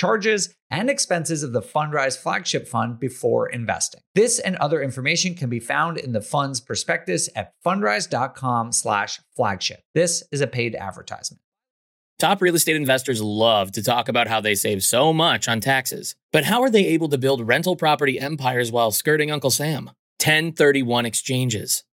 charges, and expenses of the Fundrise flagship fund before investing. This and other information can be found in the fund's prospectus at fundrise.com slash flagship. This is a paid advertisement. Top real estate investors love to talk about how they save so much on taxes. But how are they able to build rental property empires while skirting Uncle Sam? 1031 exchanges.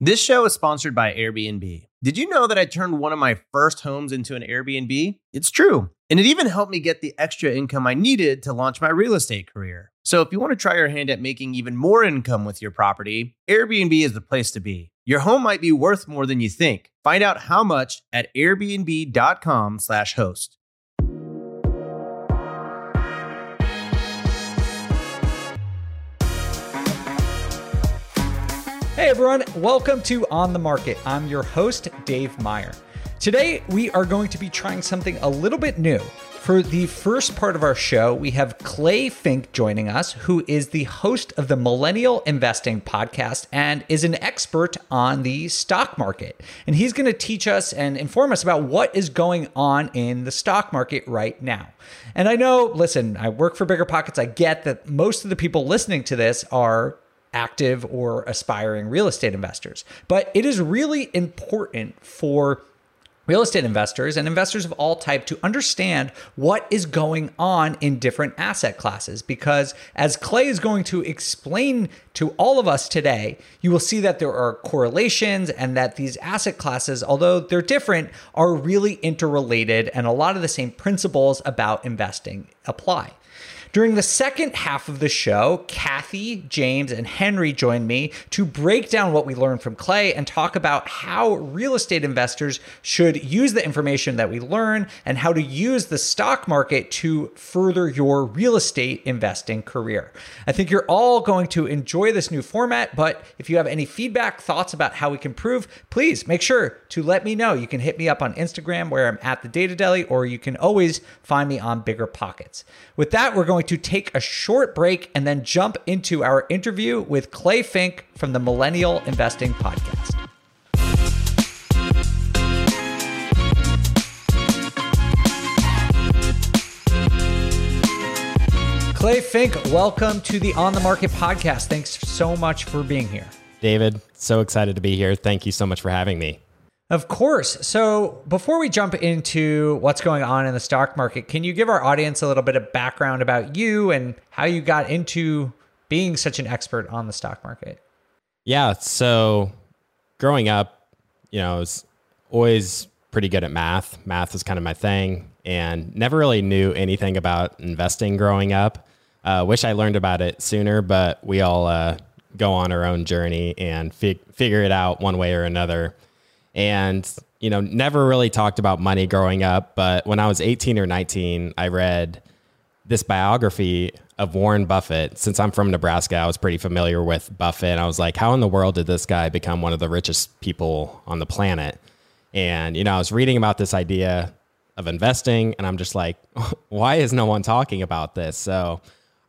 This show is sponsored by Airbnb. Did you know that I turned one of my first homes into an Airbnb? It's true. And it even helped me get the extra income I needed to launch my real estate career. So if you want to try your hand at making even more income with your property, Airbnb is the place to be. Your home might be worth more than you think. Find out how much at airbnb.com/slash host. Hey everyone, welcome to On the Market. I'm your host, Dave Meyer. Today, we are going to be trying something a little bit new. For the first part of our show, we have Clay Finck joining us, who is the host of the Millennial Investing podcast and is an expert on the stock market. And he's going to teach us and inform us about what is going on in the stock market right now. And I know, listen, I work for Bigger Pockets. I get that most of the people listening to this are active or aspiring real estate investors. But it is really important for real estate investors and investors of all type to understand what is going on in different asset classes because as clay is going to explain to all of us today you will see that there are correlations and that these asset classes although they're different are really interrelated and a lot of the same principles about investing apply during the second half of the show, Kathy, James, and Henry joined me to break down what we learned from Clay and talk about how real estate investors should use the information that we learn and how to use the stock market to further your real estate investing career. I think you're all going to enjoy this new format, but if you have any feedback, thoughts about how we can improve, please make sure to let me know. You can hit me up on Instagram where I'm at the Data Deli, or you can always find me on Bigger Pockets. With that, we're going to take a short break and then jump into our interview with Clay Finck from the Millennial Investing Podcast. Clay Finck, welcome to the On the Market podcast. Thanks so much for being here. David, so excited to be here. Thank you so much for having me. Of course. So, before we jump into what's going on in the stock market, can you give our audience a little bit of background about you and how you got into being such an expert on the stock market? Yeah. So, growing up, you know, I was always pretty good at math. Math was kind of my thing and never really knew anything about investing growing up. Uh, wish I learned about it sooner, but we all uh, go on our own journey and fig- figure it out one way or another and you know never really talked about money growing up but when i was 18 or 19 i read this biography of warren buffett since i'm from nebraska i was pretty familiar with buffett and i was like how in the world did this guy become one of the richest people on the planet And, you know, I was reading about this idea of investing and I'm just like, why is no one talking about this? So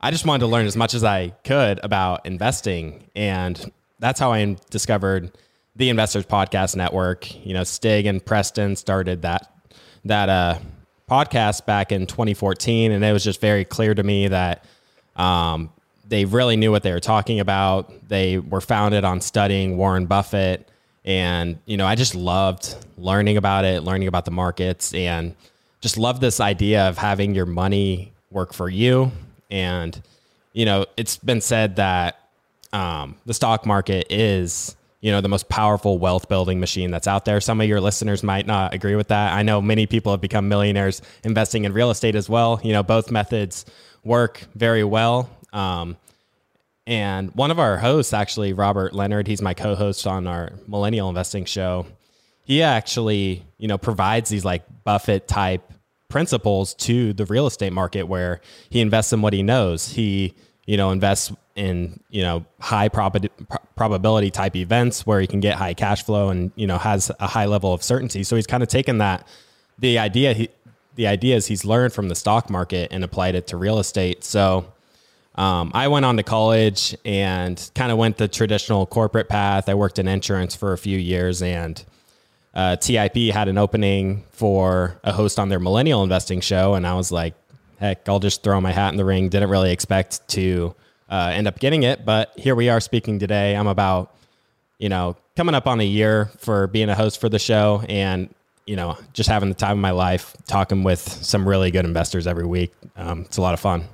I just wanted to learn as much as I could about investing. And that's how I discovered the Investors Podcast Network. You know, Stig and Preston started that, that, uh, podcast back in 2014. And it was just very clear to me that, um, they really knew what they were talking about. They were founded on studying Warren Buffett and, you know, I just loved learning about it, learning about the markets, and just love this idea of having your money work for you. And, you know, it's been said that um, the stock market is, you know, the most powerful wealth building machine that's out there. Some of your listeners might not agree with that. I know many people have become millionaires investing in real estate as well. You know, both methods work very well. Um, and one of our hosts, actually, Robert Leonard, he's my co-host on our Millennial Investing show. He actually, you know, provides these like Buffett type principles to the real estate market where he invests in what he knows. He, you know, invests in, you know, high prob- probability type events where he can get high cash flow and, you know, has a high level of certainty. So he's kind of taken that the idea he the ideas he's learned from the stock market and applied it to real estate. So um, I went on to college and kind of went the traditional corporate path. I worked in insurance for a few years, and uh, TIP had an opening for a host on their millennial investing show, and I was like, "Heck, I'll just throw my hat in the ring." Didn't really expect to uh, end up getting it, but here we are speaking today. I'm about, you know, coming up on a year for being a host for the show, and you know, just having the time of my life talking with some really good investors every week. Um, it's a lot of fun.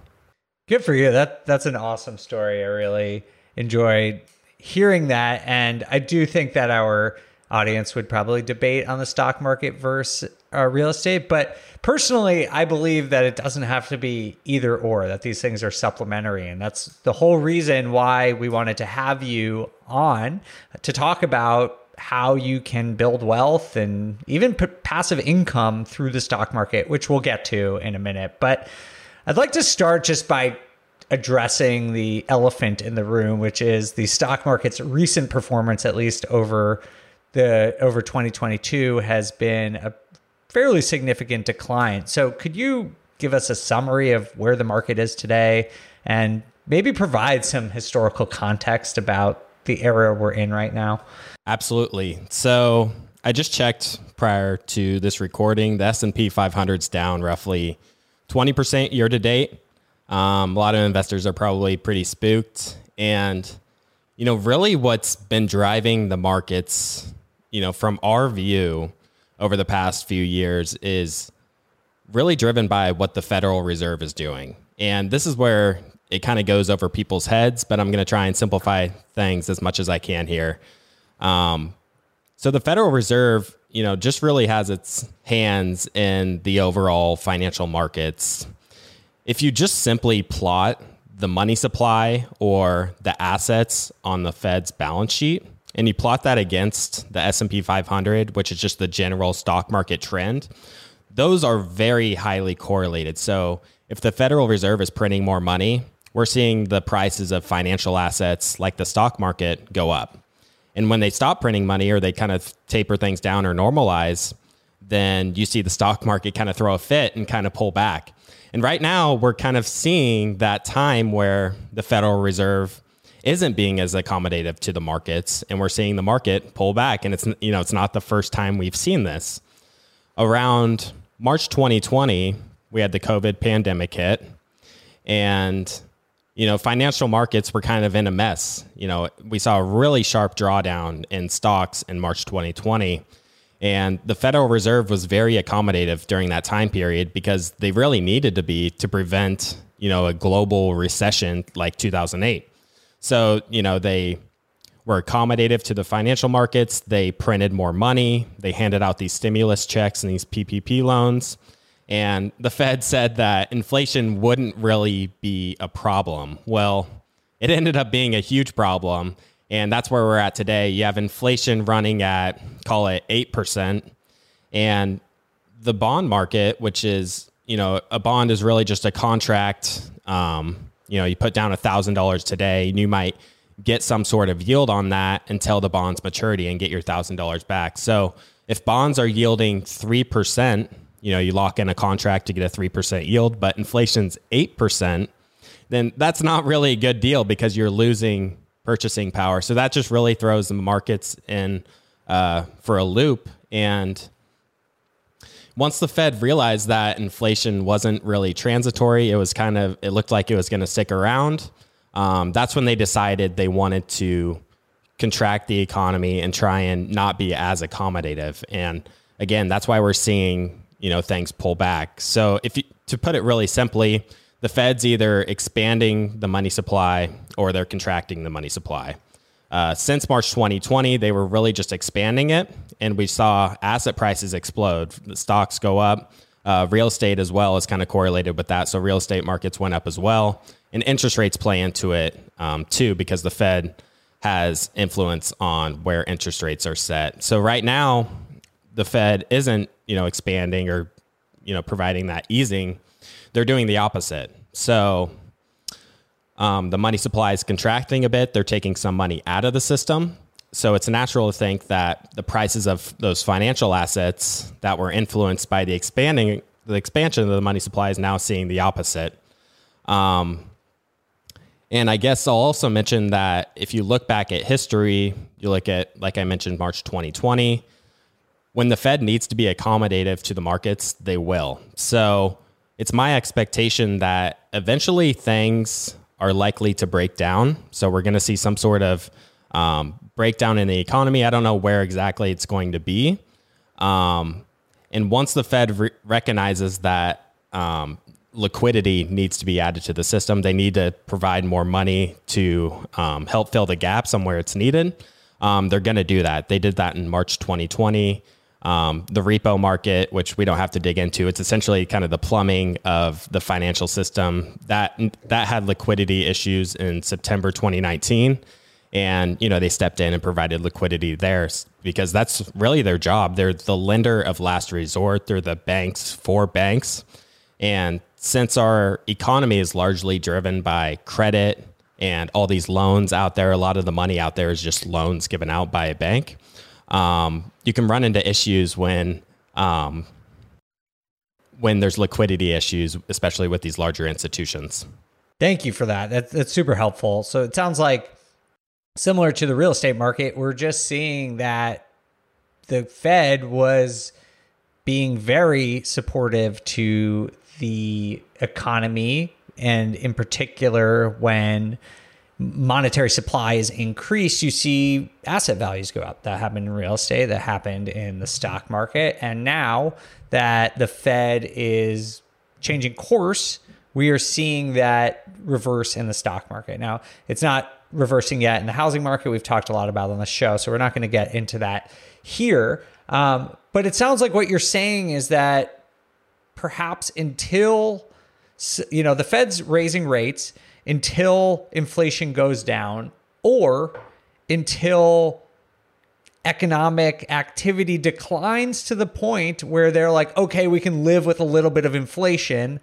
Good for you. That that's an awesome story. I really enjoyed hearing that, and I do think that our audience would probably debate on the stock market versus uh, real estate. But personally, I believe that it doesn't have to be either or. That these things are supplementary, and that's the whole reason why we wanted to have you on to talk about how you can build wealth and even p- passive income through the stock market, which we'll get to in a minute. But I'd like to start just by addressing the elephant in the room, which is the stock market's recent performance, at least over the over 2022, has been a fairly significant decline. So, could you give us a summary of where the market is today and maybe provide some historical context about the era we're in right now? Absolutely. So, I just checked prior to this recording. The S&P 500's down roughly 20% year to date. Um, a lot of investors are probably pretty spooked. And, you know, really what's been driving the markets, you know, from our view over the past few years is really driven by what the Federal Reserve is doing. And this is where it kind of goes over people's heads, but I'm going to try and simplify things as much as I can here. Um, so the Federal Reserve you know, just really has its hands in the overall financial markets. If you just simply plot the money supply or the assets on the Fed's balance sheet and you plot that against the S&P 500, which is just the general stock market trend, those are very highly correlated. So, if the Federal Reserve is printing more money, we're seeing the prices of financial assets like the stock market go up. And when they stop printing money or they kind of taper things down or normalize, then you see the stock market kind of throw a fit and kind of pull back. And right now, we're kind of seeing that time where the Federal Reserve isn't being as accommodative to the markets and we're seeing the market pull back and it's you know it's not the first time we've seen this around March 2020 we had the covid pandemic hit and you know, financial markets were kind of in a mess. You know, we saw a really sharp drawdown in stocks in March 2020. And the Federal Reserve was very accommodative during that time period because they really needed to be to prevent, you know, a global recession like 2008. So, you know, they were accommodative to the financial markets. They printed more money. They handed out these stimulus checks and these PPP loans. And the Fed said that inflation wouldn't really be a problem. Well, it ended up being a huge problem. And that's where we're at today. You have inflation running at, call it 8%. And the bond market, which is, you know, a bond is really just a contract. Um, you know, you put down $1,000 today, and you might get some sort of yield on that until the bond's maturity and get your $1,000 back. So, if bonds are yielding 3%, you know, you lock in a contract to get a 3% yield, but inflation's 8%, then that's not really a good deal because you're losing purchasing power. So that just really throws the markets in uh, for a loop. And once the Fed realized that inflation wasn't really transitory, it was kind of, it looked like it was going to stick around. Um, that's when they decided they wanted to contract the economy and try and not be as accommodative. And again, that's why we're seeing you know things pull back. So if you, to put it really simply, the Fed's either expanding the money supply or they're contracting the money supply. Uh, since March 2020, they were really just expanding it, and we saw asset prices explode. The stocks go up. Uh, real estate as well is kind of correlated with that. So real estate markets went up as well, and interest rates play into it um, too because the Fed has influence on where interest rates are set. So right now, the Fed isn't you know expanding or you know providing that easing. They're doing the opposite. So um, the money supply is contracting a bit. They're taking some money out of the system. So it's natural to think that the prices of those financial assets that were influenced by the expanding the expansion of the money supply is now seeing the opposite. Um, and I guess I'll also mention that if you look back at history, you look at, like I mentioned, March 2020, when the Fed needs to be accommodative to the markets, they will. So it's my expectation that eventually things are likely to break down. So we're going to see some sort of um, breakdown in the economy. I don't know where exactly it's going to be. Um, and once the Fed re- recognizes that um, liquidity needs to be added to the system, they need to provide more money to um, help fill the gap somewhere it's needed. Um, they're going to do that. They did that in March 2020. Um, the repo market, which we don't have to dig into, it's essentially kind of the plumbing of the financial system. That that had liquidity issues in September 2019, and you know they stepped in and provided liquidity there because that's really their job. They're the lender of last resort. They're the banks for banks, and since our economy is largely driven by credit and all these loans out there, a lot of the money out there is just loans given out by a bank um, you can run into issues when um, when there's liquidity issues, especially with these larger institutions. Thank you for that. That's, that's super helpful. So it sounds like similar to the real estate market, we're just seeing that the Fed was being very supportive to the economy, and in particular, when monetary supply is increased, you see asset values go up. That happened in real estate, that happened in the stock market. And now that the Fed is changing course, we are seeing that reverse in the stock market. Now, it's not reversing yet in the housing market. We've talked a lot about on the show, so we're not going to get into that here. Um, but it sounds like what you're saying is that perhaps until you know the Fed's raising rates until inflation goes down or until economic activity declines to the point where they're like, okay, we can live with a little bit of inflation,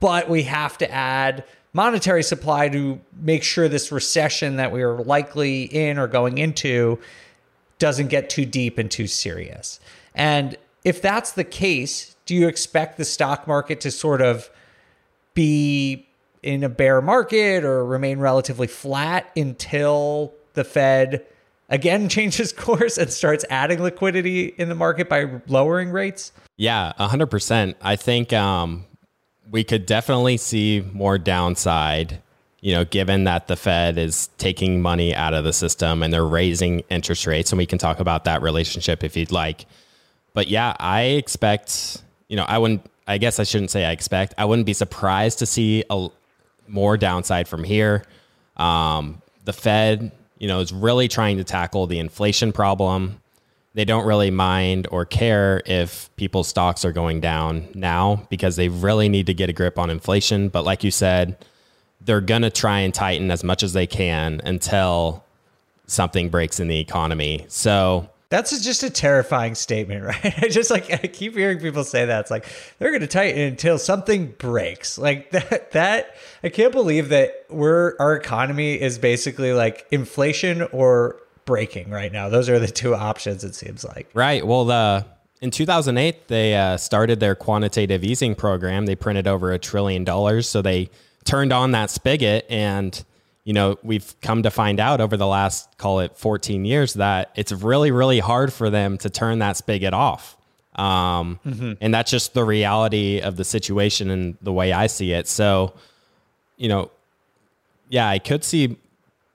but we have to add monetary supply to make sure this recession that we are likely in or going into doesn't get too deep and too serious. And if that's the case, do you expect the stock market to sort of be in a bear market or remain relatively flat until the Fed again changes course and starts adding liquidity in the market by lowering rates? Yeah, 100%. I think um, we could definitely see more downside, you know, given that the Fed is taking money out of the system and they're raising interest rates. And we can talk about that relationship if you'd like. But yeah, I expect, you know, I wouldn't, I guess I shouldn't say I expect, I wouldn't be surprised to see a, more downside from here. Um, the Fed, you know, is really trying to tackle the inflation problem. They don't really mind or care if people's stocks are going down now because they really need to get a grip on inflation. But like you said, they're going to try and tighten as much as they can until something breaks in the economy. So that's just a terrifying statement, right? I just like I keep hearing people say that. It's like they're going to tighten until something breaks. Like that that I can't believe that we're our economy is basically like inflation or breaking right now. Those are the two options. It seems like. Right. Well, the in 2008 they uh, started their quantitative easing program. They printed over a trillion dollars, so they turned on that spigot and you know, we've come to find out over the last, call it 14 years, that it's really, really hard for them to turn that spigot off. Um, mm-hmm. And that's just the reality of the situation and the way I see it. So, you know, yeah, I could see,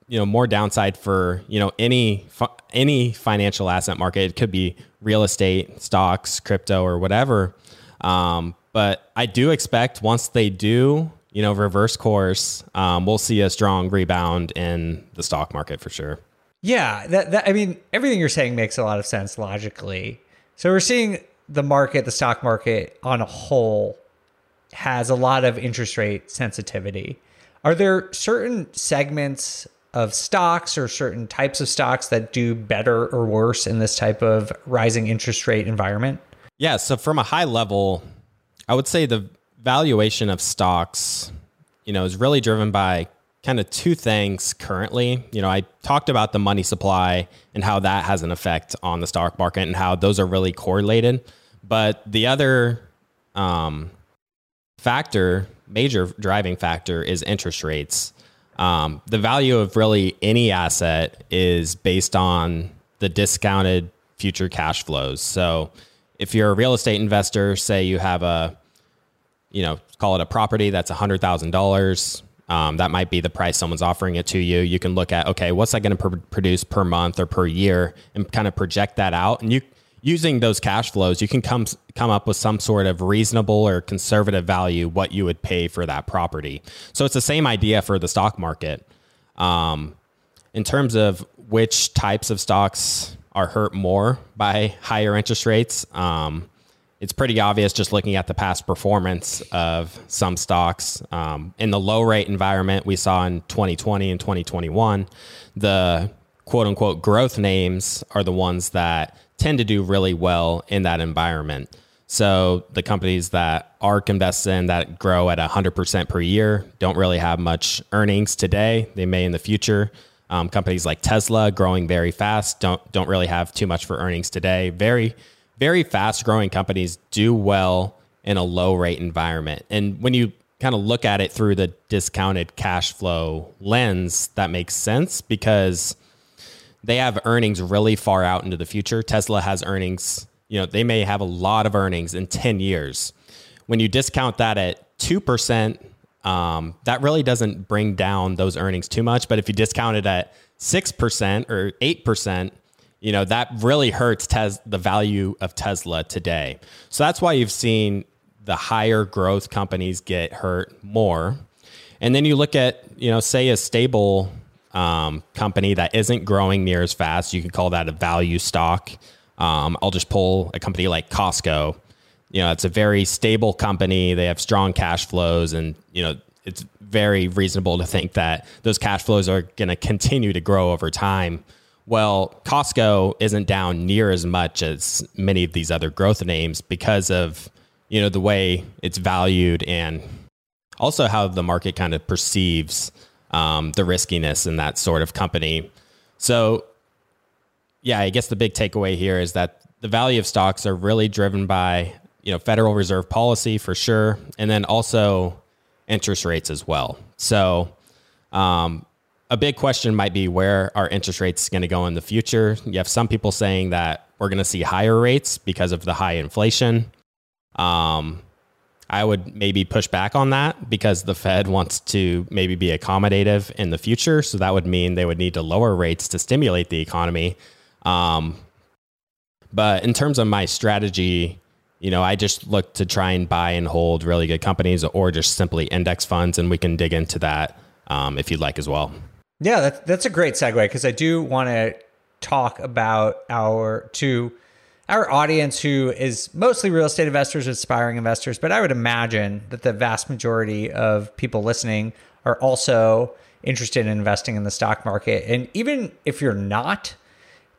you know, more downside for, you know, any, any financial asset market. It could be real estate, stocks, crypto, or whatever. Um, but I do expect once they do you know, reverse course, um, we'll see a strong rebound in the stock market for sure. Yeah, that, that I mean, everything you're saying makes a lot of sense logically. So we're seeing the market, the stock market on a whole, has a lot of interest rate sensitivity. Are there certain segments of stocks or certain types of stocks that do better or worse in this type of rising interest rate environment? Yeah. So from a high level, I would say the valuation of stocks, you know, is really driven by kind of two things currently. You know, I talked about the money supply and how that has an effect on the stock market and how those are really correlated. But the other um, factor, major driving factor, is interest rates. Um, the value of really any asset is based on the discounted future cash flows. So if you're a real estate investor, say you have a you know, call it a property that's $100,000. Um, that might be the price someone's offering it to you. You can look at, okay, what's that going to pr- produce per month or per year and kind of project that out. And you, using those cash flows, you can come, come up with some sort of reasonable or conservative value, what you would pay for that property. So it's the same idea for the stock market. Um, in terms of which types of stocks are hurt more by higher interest rates, um, it's pretty obvious just looking at the past performance of some stocks. Um, in the low rate environment we saw in 2020 and 2021, the quote unquote growth names are the ones that tend to do really well in that environment. So the companies that ARK invests in that grow at 100% per year don't really have much earnings today. They may in the future. Um, companies like Tesla growing very fast don't don't really have too much for earnings today. Very very fast growing companies do well in a low rate environment. And when you kind of look at it through the discounted cash flow lens, that makes sense because they have earnings really far out into the future. Tesla has earnings, you know, they may have a lot of earnings in 10 years. When you discount that at 2%, um, that really doesn't bring down those earnings too much. But if you discount it at 6% or 8%, you know that really hurts tes- the value of Tesla today. So that's why you've seen the higher growth companies get hurt more. And then you look at, you know, say a stable um, company that isn't growing near as fast. You can call that a value stock. Um, I'll just pull a company like Costco. You know, it's a very stable company. They have strong cash flows, and you know, it's very reasonable to think that those cash flows are going to continue to grow over time well, Costco isn't down near as much as many of these other growth names because of you know the way it's valued and also how the market kind of perceives um, the riskiness in that sort of company. So, yeah, I guess the big takeaway here is that the value of stocks are really driven by you know Federal Reserve policy for sure, and then also interest rates as well. So, um, a big question might be where are interest rates going to go in the future? You have some people saying that we're going to see higher rates because of the high inflation. Um, I would maybe push back on that because the Fed wants to maybe be accommodative in the future. So that would mean they would need to lower rates to stimulate the economy. Um, but in terms of my strategy, you know, I just look to try and buy and hold really good companies or just simply index funds, and we can dig into that um, if you'd like as well. Yeah, that's that's a great segue because I do want to talk about our to our audience who is mostly real estate investors, aspiring investors, but I would imagine that the vast majority of people listening are also interested in investing in the stock market. And even if you're not,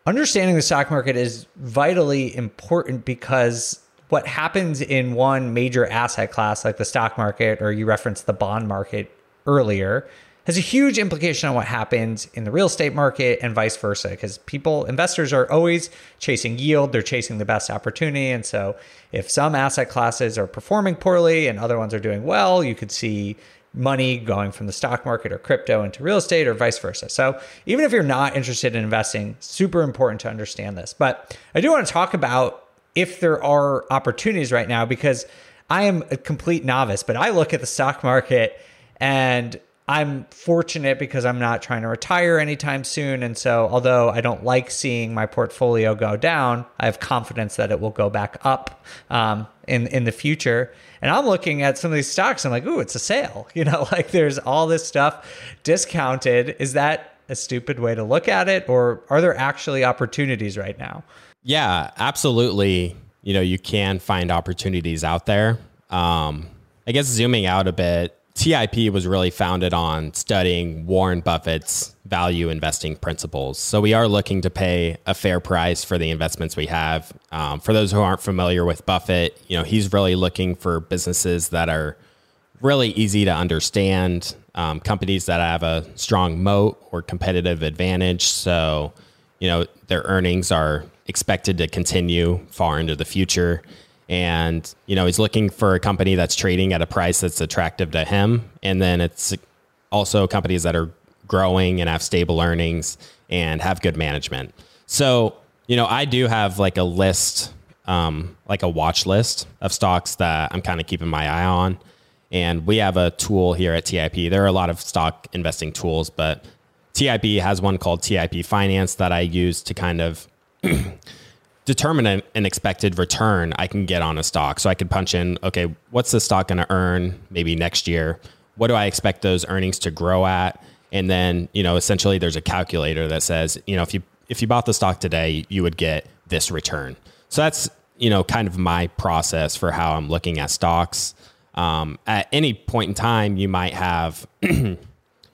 understanding the stock market is vitally important because what happens in one major asset class like the stock market or you referenced the bond market earlier has a huge implication on what happens in the real estate market and vice versa because people investors are always chasing yield they're chasing the best opportunity and so if some asset classes are performing poorly and other ones are doing well you could see money going from the stock market or crypto into real estate or vice versa. So, even if you're not interested in investing, super important to understand this. But I do want to talk about if there are opportunities right now because I am a complete novice, but I look at the stock market and I'm fortunate because I'm not trying to retire anytime soon. And so, although I don't like seeing my portfolio go down, I have confidence that it will go back up um, in, in the future. And I'm looking at some of these stocks. I'm like, ooh, it's a sale. You know, like there's all this stuff discounted. Is that a stupid way to look at it? Or are there actually opportunities right now? Yeah, absolutely. You know, you can find opportunities out there. Um, I guess zooming out a bit, TIP was really founded on studying Warren Buffett's value investing principles. So we are looking to pay a fair price for the investments we have. Um, for those who aren't familiar with Buffett, you know he's really looking for businesses that are really easy to understand, um, companies that have a strong moat or competitive advantage. So you know their earnings are expected to continue far into the future and you know he's looking for a company that's trading at a price that's attractive to him. And then it's also companies that are growing and have stable earnings and have good management. So you know i do have like a list um, like a watch list of stocks that i'm kind of keeping my eye on. And we have a tool here at tip there are a lot of stock investing tools but tip has one called tip finance that i use to kind of determine an, expected return I can get on a stock. So I could punch in, okay, what's the stock going to earn maybe next year? What do I expect those earnings to grow at? And then, you know, essentially there's a calculator that says, you know, if you if you bought the stock today, you would get this return. So that's, you know, kind of my process for how I'm looking at stocks. Um, at any point in time, you might have, you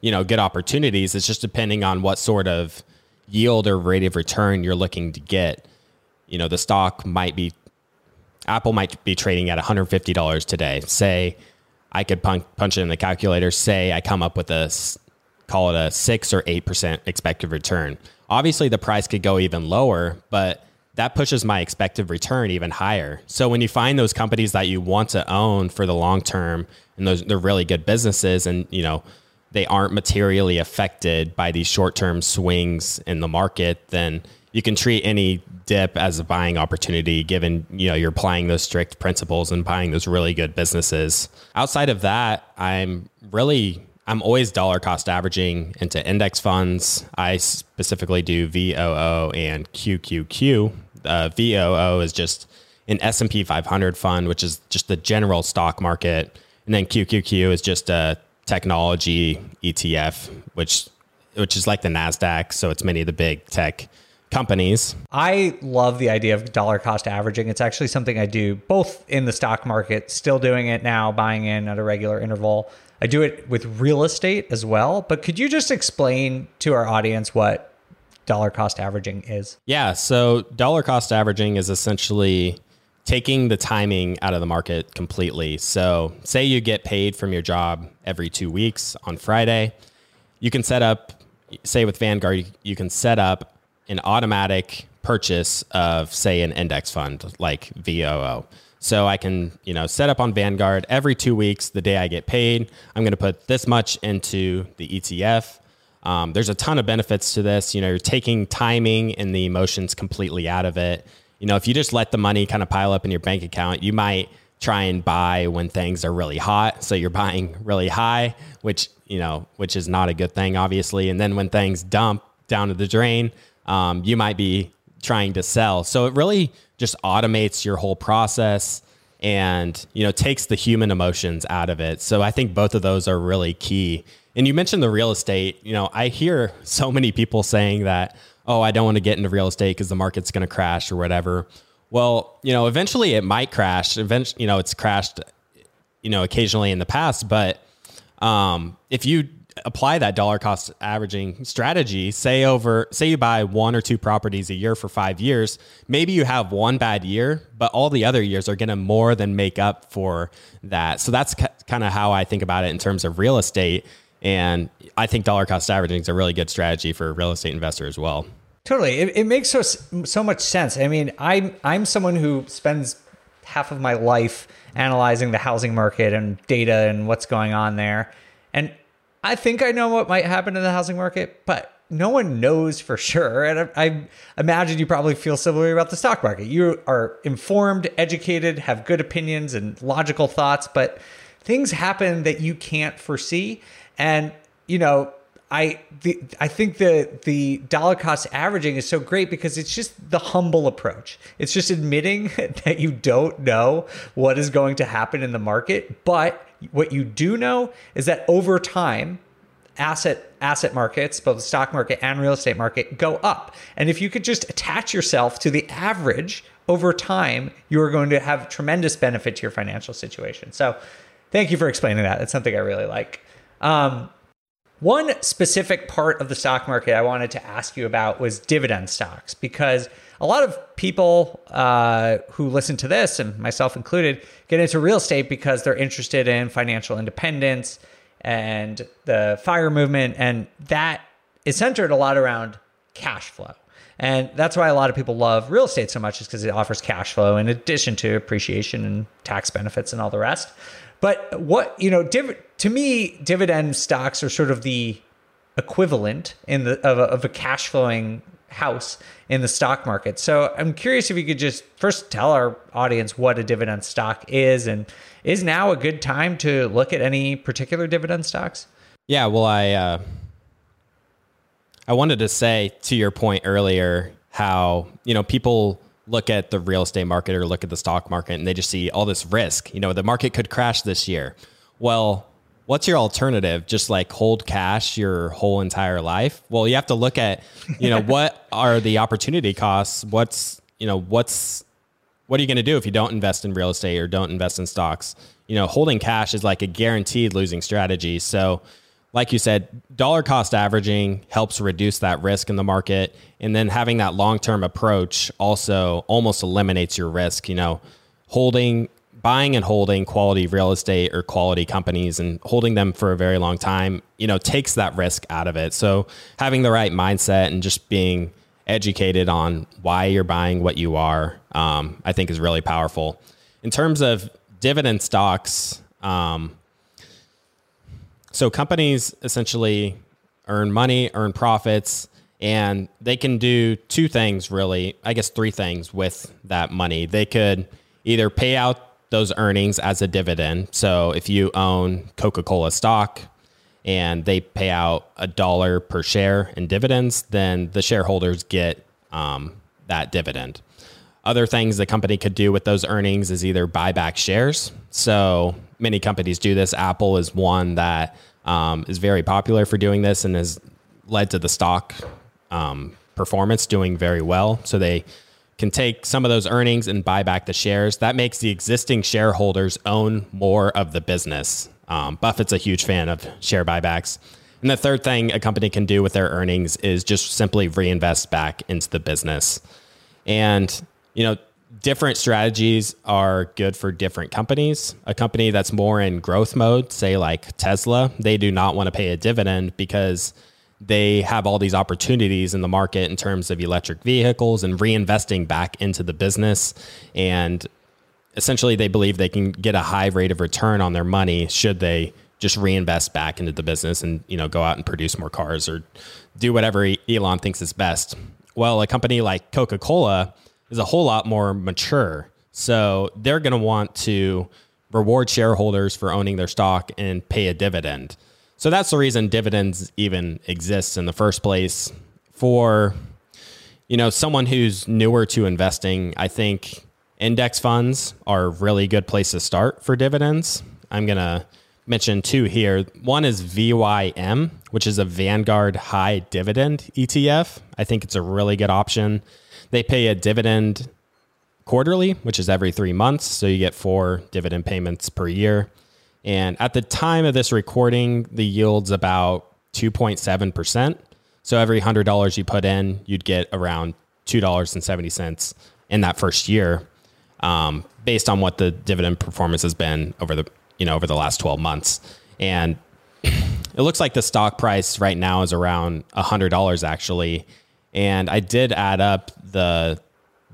know, good opportunities. It's just depending on what sort of yield or rate of return you're looking to get you know, the stock might be, Apple might be trading at $150 today. Say I could punch, punch it in the calculator, say I come up with a, call it a six or 8% expected return. Obviously, the price could go even lower, but that pushes my expected return even higher. So when you find those companies that you want to own for the long term and those they're really good businesses and you know they aren't materially affected by these short-term swings in the market, then you can treat any dip as a buying opportunity given you know you're applying those strict principles and buying those really good businesses. Outside of that i'm really i'm always dollar cost averaging into index funds. I specifically do voo and qqq uh, voo is just an s&p 500 fund which is just the general stock market. And then qqq is just a technology etf which which is like the nasdaq so it's many of the big tech companies. I love the idea of dollar cost averaging. It's actually something I do both in the stock market, still doing it now, buying in at a regular interval. I do it with real estate as well. But could you just explain to our audience what dollar cost averaging is? Yeah. So, dollar cost averaging is essentially taking the timing out of the market completely. So, say you get paid from your job every two weeks on Friday, you can set up, say with Vanguard, you can set up an automatic purchase of say an index fund like VOO. So I can, you know, set up on Vanguard every two weeks, the day I get paid, I'm going to put this much into the ETF. Um, there's a ton of benefits to this. You know, you're taking timing and the emotions completely out of it. You know, if you just let the money kind of pile up in your bank account, you might try and buy when things are really hot. So you're buying really high, which, you know, which is not a good thing, obviously. And then when things dump down to the drain, um, you might be trying to sell. So it really just automates your whole process and you know takes the human emotions out of it. So I think both of those are really key. And you mentioned the real estate. You know, I hear so many people saying that, "Oh, I don't want to get into real estate because the market's going to crash or whatever." Well, you know, eventually it might crash. Eventually, you know, it's crashed, you know, occasionally in the past. But um, if you apply that dollar cost averaging strategy, say over say you buy one or two properties a year for 5 years, maybe you have one bad year, but all the other years are going to more than make up for that. So that's kind of how I think about it in terms of real estate And I think dollar cost averaging is a really good strategy for a real estate investors as well. Totally, it, it makes so so much sense. I mean, I'm I'm someone who spends half of my life analyzing the housing market and data and what's going on there, and I think I know what might happen in the housing market, but no one knows for sure. And I, I, imagine you probably feel similarly about the stock market. You are informed, educated, have good opinions and logical thoughts, but things happen that you can't foresee. And, you know, I the, I think the the dollar cost averaging is so great because it's just the humble approach. It's just admitting that you don't know what is going to happen in the market, but what you do know is that over time asset asset markets, both the stock market and real estate market, go up. And if you could just attach yourself to the average over time, you are going to have tremendous benefit to your financial situation. So, thank you for explaining that. That's something I really like. Um, one specific part of the stock market I wanted to ask you about was dividend stocks, because a lot of people uh, who listen to this, and myself included, get into real estate because they're interested in financial independence and the fire movement. And that is centered a lot around cash flow. And that's why a lot of people love real estate so much, is because it offers cash flow in addition to appreciation and tax benefits and all the rest. But what, you know, div- to me, dividend stocks are sort of the equivalent in the of a, of a cash flowing house in the stock market. So I'm curious if you could just first tell our audience what a dividend stock is and is now a good time to look at any particular dividend stocks? Yeah, well I uh I wanted to say to your point earlier how, you know, people look at the real estate market or look at the stock market and they just see all this risk. You know, the market could crash this year. Well, what's your alternative? Just like hold cash your whole entire life? Well, you have to look at, you know, what are the opportunity costs? What's, you know, what's, what are you going to do if you don't invest in real estate or don't invest in stocks? You know, holding cash is like a guaranteed losing strategy. So, like you said, dollar cost averaging helps reduce that risk in the market. And then having that long term approach also almost eliminates your risk. You know, holding buying and holding quality real estate or quality companies and holding them for a very long time, you know, takes that risk out of it. So having the right mindset and just being educated on why you're buying what you are, um, I think is really powerful. In terms of dividend stocks, um, so companies essentially earn money, earn profits, and they can do two things really, I guess three things with that money. They could either pay out those earnings as a dividend. So if you own Coca Cola stock and they pay out a dollar per share in dividends, then the shareholders get um, that dividend. Other things the company could do with those earnings is either buy back shares. So many companies do this. Apple is one that um, is very popular for doing this and has led to the stock um, performance doing very well. So they can take some of those earnings and buy back the shares. That makes the existing shareholders own more of the business. Um, Buffett's a huge fan of share buybacks. And the third thing a company can do with their earnings is just simply reinvest back into the business. And, you know, different strategies are good for different companies. A company that's more in growth mode, say like Tesla, they do not want to pay a dividend because they have all these opportunities in the market in terms of electric vehicles and reinvesting back into the business. And essentially, they believe they can get a high rate of return on their money should they just reinvest back into the business and you know go out and produce more cars or do whatever Elon thinks is best. Well, a company like Coca-Cola is a whole lot more mature. So they're going to want to reward shareholders for owning their stock and pay a dividend. So that's the reason dividends even exists in the first place. For you know, someone who's newer to investing, I think index funds are a really good place to start for dividends. I'm going to mention two here. One is VYM, which is a Vanguard high dividend ETF. I think it's a really good option. They pay a dividend quarterly, which is every three months. So you get four dividend payments per year. And at the time of this recording, the yield's about 2.7%. So every $100 you put in, you'd get around $2.70 in that first year, um, based on what the dividend performance has been over the, you know, over the last 12 months. And it looks like the stock price right now is around $100 actually. And I did add up the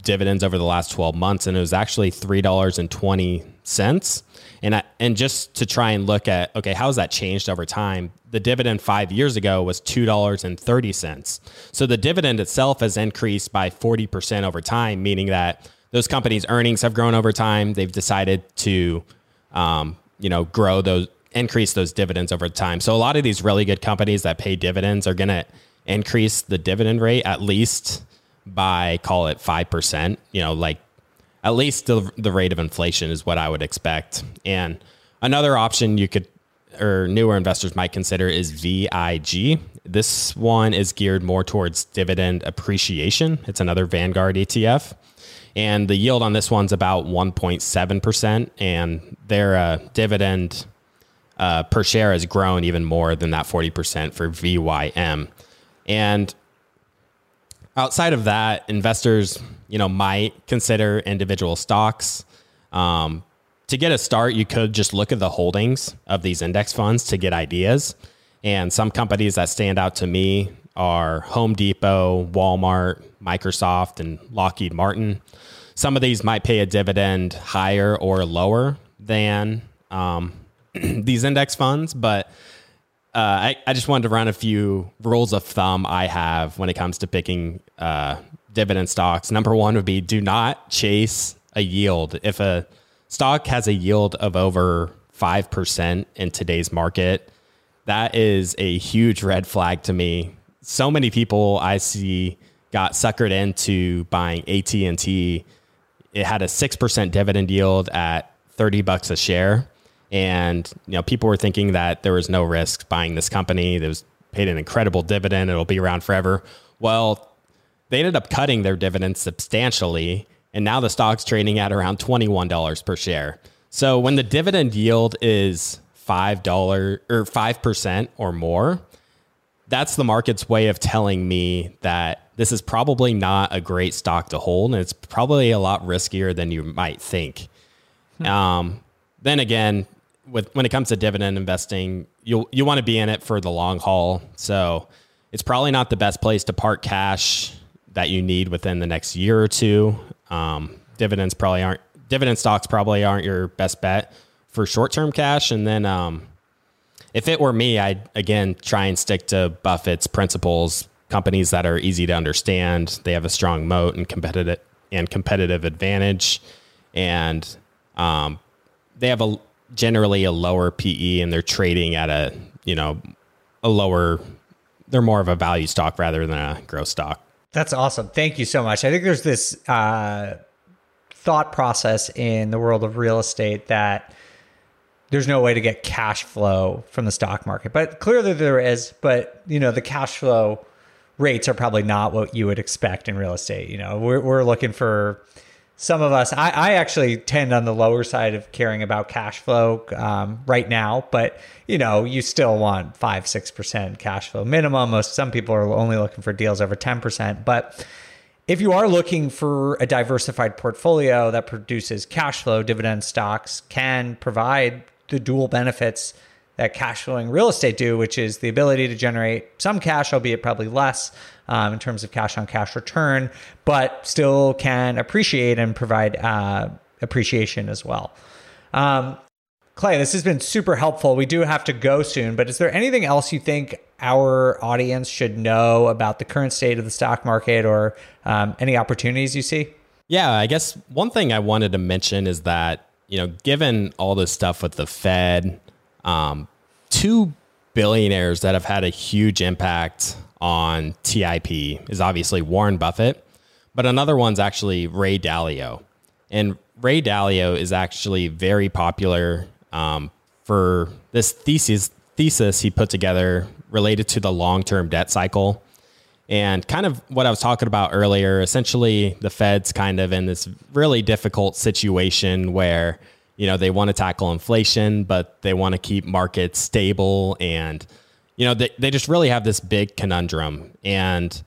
dividends over the last 12 months and it was actually $3.20. And I, and just to try and look at okay, how has that changed over time? The dividend 5 years ago was $2.30. So the dividend itself has increased by 40% over time, meaning that those companies' earnings have grown over time. They've decided to um, you know, grow those increase those dividends over time. So a lot of these really good companies that pay dividends are going to increase the dividend rate at least by call it 5%, you know, like at least the, the rate of inflation is what I would expect. And another option you could or newer investors might consider is VIG. This one is geared more towards dividend appreciation. It's another Vanguard ETF. And the yield on this one's about 1.7%. And their uh, dividend uh, per share has grown even more than that 40% for VYM. And outside of that, investors, you know, might consider individual stocks. Um, to get a start, you could just look at the holdings of these index funds to get ideas. And some companies that stand out to me are Home Depot, Walmart, Microsoft, and Lockheed Martin. Some of these might pay a dividend higher or lower than um, these index funds, but uh, I, I just wanted to run a few rules of thumb I have when it comes to picking uh, dividend stocks. Number one would be do not chase a yield. If a stock has a yield of over 5% in today's market, that is a huge red flag to me. So many people I see got suckered into buying AT&T. It had a 6% dividend yield at 30 bucks a share and you know people were thinking that there was no risk buying this company. It was paid an incredible dividend. It'll be around forever. Well, they ended up cutting their dividends substantially, and now the stock's trading at around twenty one dollars per share. So when the dividend yield is five dollar or five percent or more, that's the market's way of telling me that this is probably not a great stock to hold, and it's probably a lot riskier than you might think. Hmm. Um, then again, with when it comes to dividend investing, you you want to be in it for the long haul. So it's probably not the best place to park cash that you need within the next year or two. Um, dividends probably aren't dividend stocks probably aren't your best bet for short term cash. And then um, if it were me, I'd again try and stick to Buffett's principles. Companies that are easy to understand, they have a strong moat and competitive and competitive advantage, and um, they have a generally a lower PE and they're trading at a, you know, a lower they're more of a value stock rather than a growth stock. That's awesome. Thank you so much. I think there's this uh, thought process in the world of real estate that there's no way to get cash flow from the stock market, but clearly there is. But you know, the cash flow rates are probably not what you would expect in real estate. You know, we're we're looking for some of us, I, I, actually tend on the lower side of caring about cash flow um, right now, but you know, you still want five, six percent cash flow minimum. Most some people are only looking for deals over ten percent, but if you are looking for a diversified portfolio that produces cash flow, dividend stocks can provide the dual benefits that cash flowing real estate do, which is the ability to generate some cash, albeit probably less um, in terms of cash on cash return, but still can appreciate and provide uh, appreciation as well. Um, Clay, this has been super helpful. We do have to go soon, but is there anything else you think our audience should know about the current state of the stock market or um, any opportunities you see? Yeah, I guess one thing I wanted to mention is that, you know, given all this stuff with the Fed, um, two billionaires that have had a huge impact on TIP is obviously Warren Buffett, but another one's actually Ray Dalio. And Ray Dalio is actually very popular um, for this thesis thesis he put together related to the long-term debt cycle. And kind of what I was talking about earlier, essentially the Fed's kind of in this really difficult situation where, you know, they want to tackle inflation, but they want to keep markets stable and you know, they, they just really have this big conundrum. And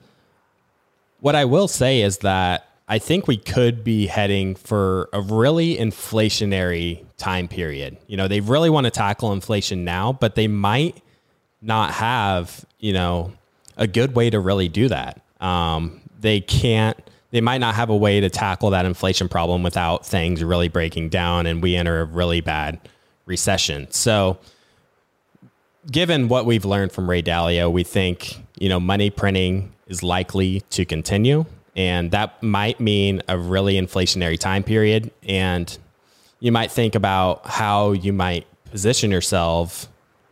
what I will say is that I think we could be heading for a really inflationary time period. You know, they really want to tackle inflation now, but they might not have, you know, a good way to really do that. Um, they can't, they might not have a way to tackle that inflation problem without things really breaking down and we enter a really bad recession. So, given what we've learned from Ray Dalio, we think, you know, money printing is likely to continue. And that might mean a really inflationary time period. And you might think about how you might position yourself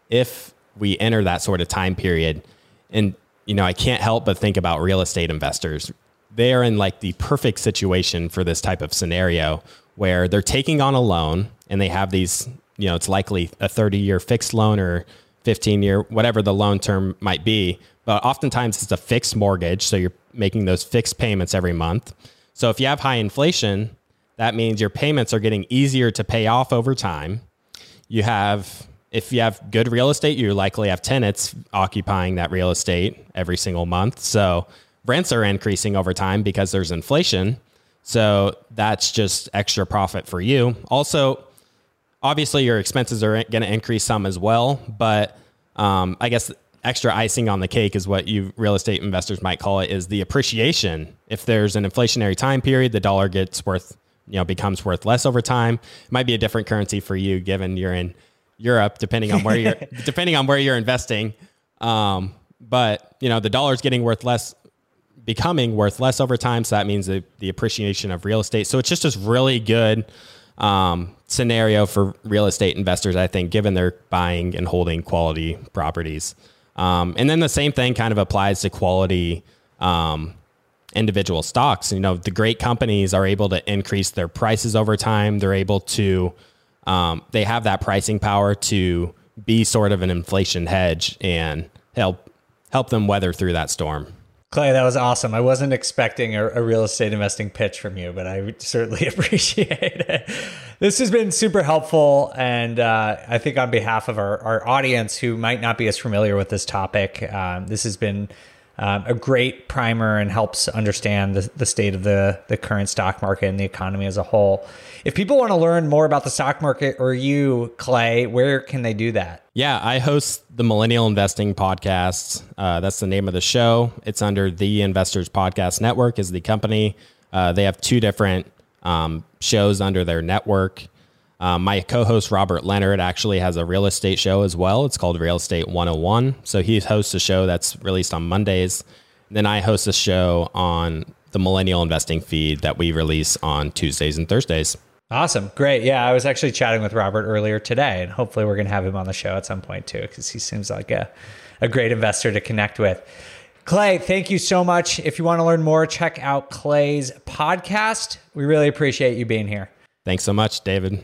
if we enter that sort of time period. And, you know, I can't help but think about real estate investors. They are in like the perfect situation for this type of scenario where they're taking on a loan and they have these, you know, it's likely a 30 year fixed loan or 15 year, whatever the loan term might be. But oftentimes it's a fixed mortgage. So you're making those fixed payments every month. So if you have high inflation, that means your payments are getting easier to pay off over time. You have, if you have good real estate, you likely have tenants occupying that real estate every single month. So rents are increasing over time because there's inflation. So that's just extra profit for you. Also, obviously, your expenses are going to increase some as well. But um, I guess extra icing on the cake is what you real estate investors might call it is the appreciation. If there's an inflationary time period, the dollar gets worth, you know, becomes worth less over time. It might be a different currency for you given you're in Europe, depending on where you're depending on where you're investing. Um, but you know, the dollar's getting worth less becoming worth less over time. So that means the, the appreciation of real estate. So it's just this really good um, scenario for real estate investors, I think, given they're buying and holding quality properties. Um, and then the same thing kind of applies to quality um, individual stocks. You know, the great companies are able to increase their prices over time. They're able to, um, they have that pricing power to be sort of an inflation hedge and help help them weather through that storm. Clay, that was awesome. I wasn't expecting a, a, real estate investing pitch from you, but I certainly appreciate it. This has been super helpful. And uh, I think, on behalf of our, our audience who might not be as familiar with this topic, um, this has been um, a great primer and helps understand the, the state of the, the current stock market and the economy as a whole. If people want to learn more about the stock market or you, Clay, where can they do that? Yeah, I host the Millennial Investing Podcast. Uh, that's the name of the show. It's under the Investors Podcast Network, is the company. Uh, they have two different um, shows under their network. Um, my co-host Robert Leonard actually has a real estate show as well. It's called Real Estate 101. So he hosts a show that's released on Mondays. Then I host a show on the Millennial Investing feed that we release on Tuesdays and Thursdays. Awesome. Great. Yeah, I was actually chatting with Robert earlier today, and hopefully we're going to have him on the show at some point too, because he seems like a, a great investor to connect with. Clay, thank you so much. If you want to learn more, check out Clay's podcast. We really appreciate you being here. Thanks so much, David.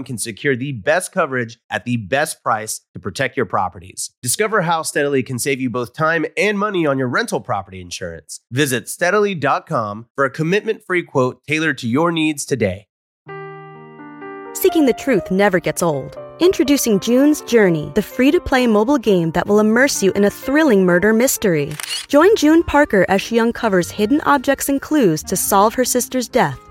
can secure the best coverage at the best price to protect your properties. Discover how Steadily can save you both time and money on your rental property insurance. Visit steadily.com for a commitment free quote tailored to your needs today. Seeking the truth never gets old. Introducing June's Journey, the free to play mobile game that will immerse you in a thrilling murder mystery. Join June Parker as she uncovers hidden objects and clues to solve her sister's death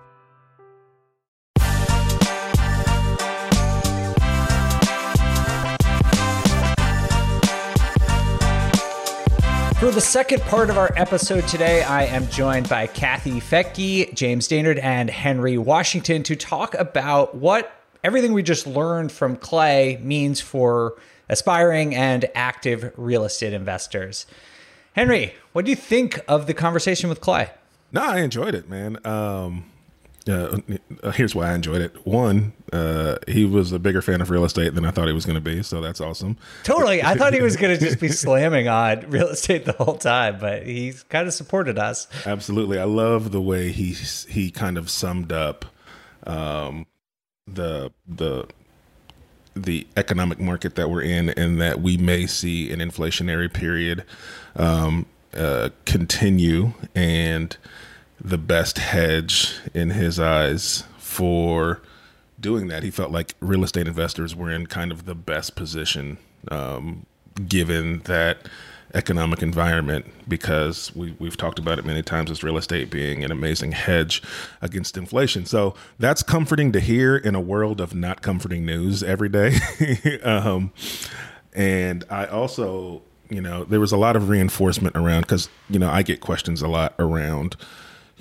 For the second part of our episode today, I am joined by Kathy Fettke, James Dainard, and Henry Washington to talk about what everything we just learned from Clay means for aspiring and active real estate investors. Henry, what do you think of the conversation with Clay? No, I enjoyed it, man. Um, uh, here's why I enjoyed it. One, uh, he was a bigger fan of real estate than I thought he was going to be, so that's awesome. Totally, I thought he was going to just be slamming on real estate the whole time, but he's kind of supported us. Absolutely, I love the way he he kind of summed up um, the the the economic market that we're in, and that we may see an inflationary period um, uh, continue, and the best hedge in his eyes for doing that. He felt like real estate investors were in kind of the best position um, given that economic environment because we, we've talked about it many times as real estate being an amazing hedge against inflation. So that's comforting to hear in a world of not comforting news every day. um, and I also, you know, there was a lot of reinforcement around because, you know, I get questions a lot around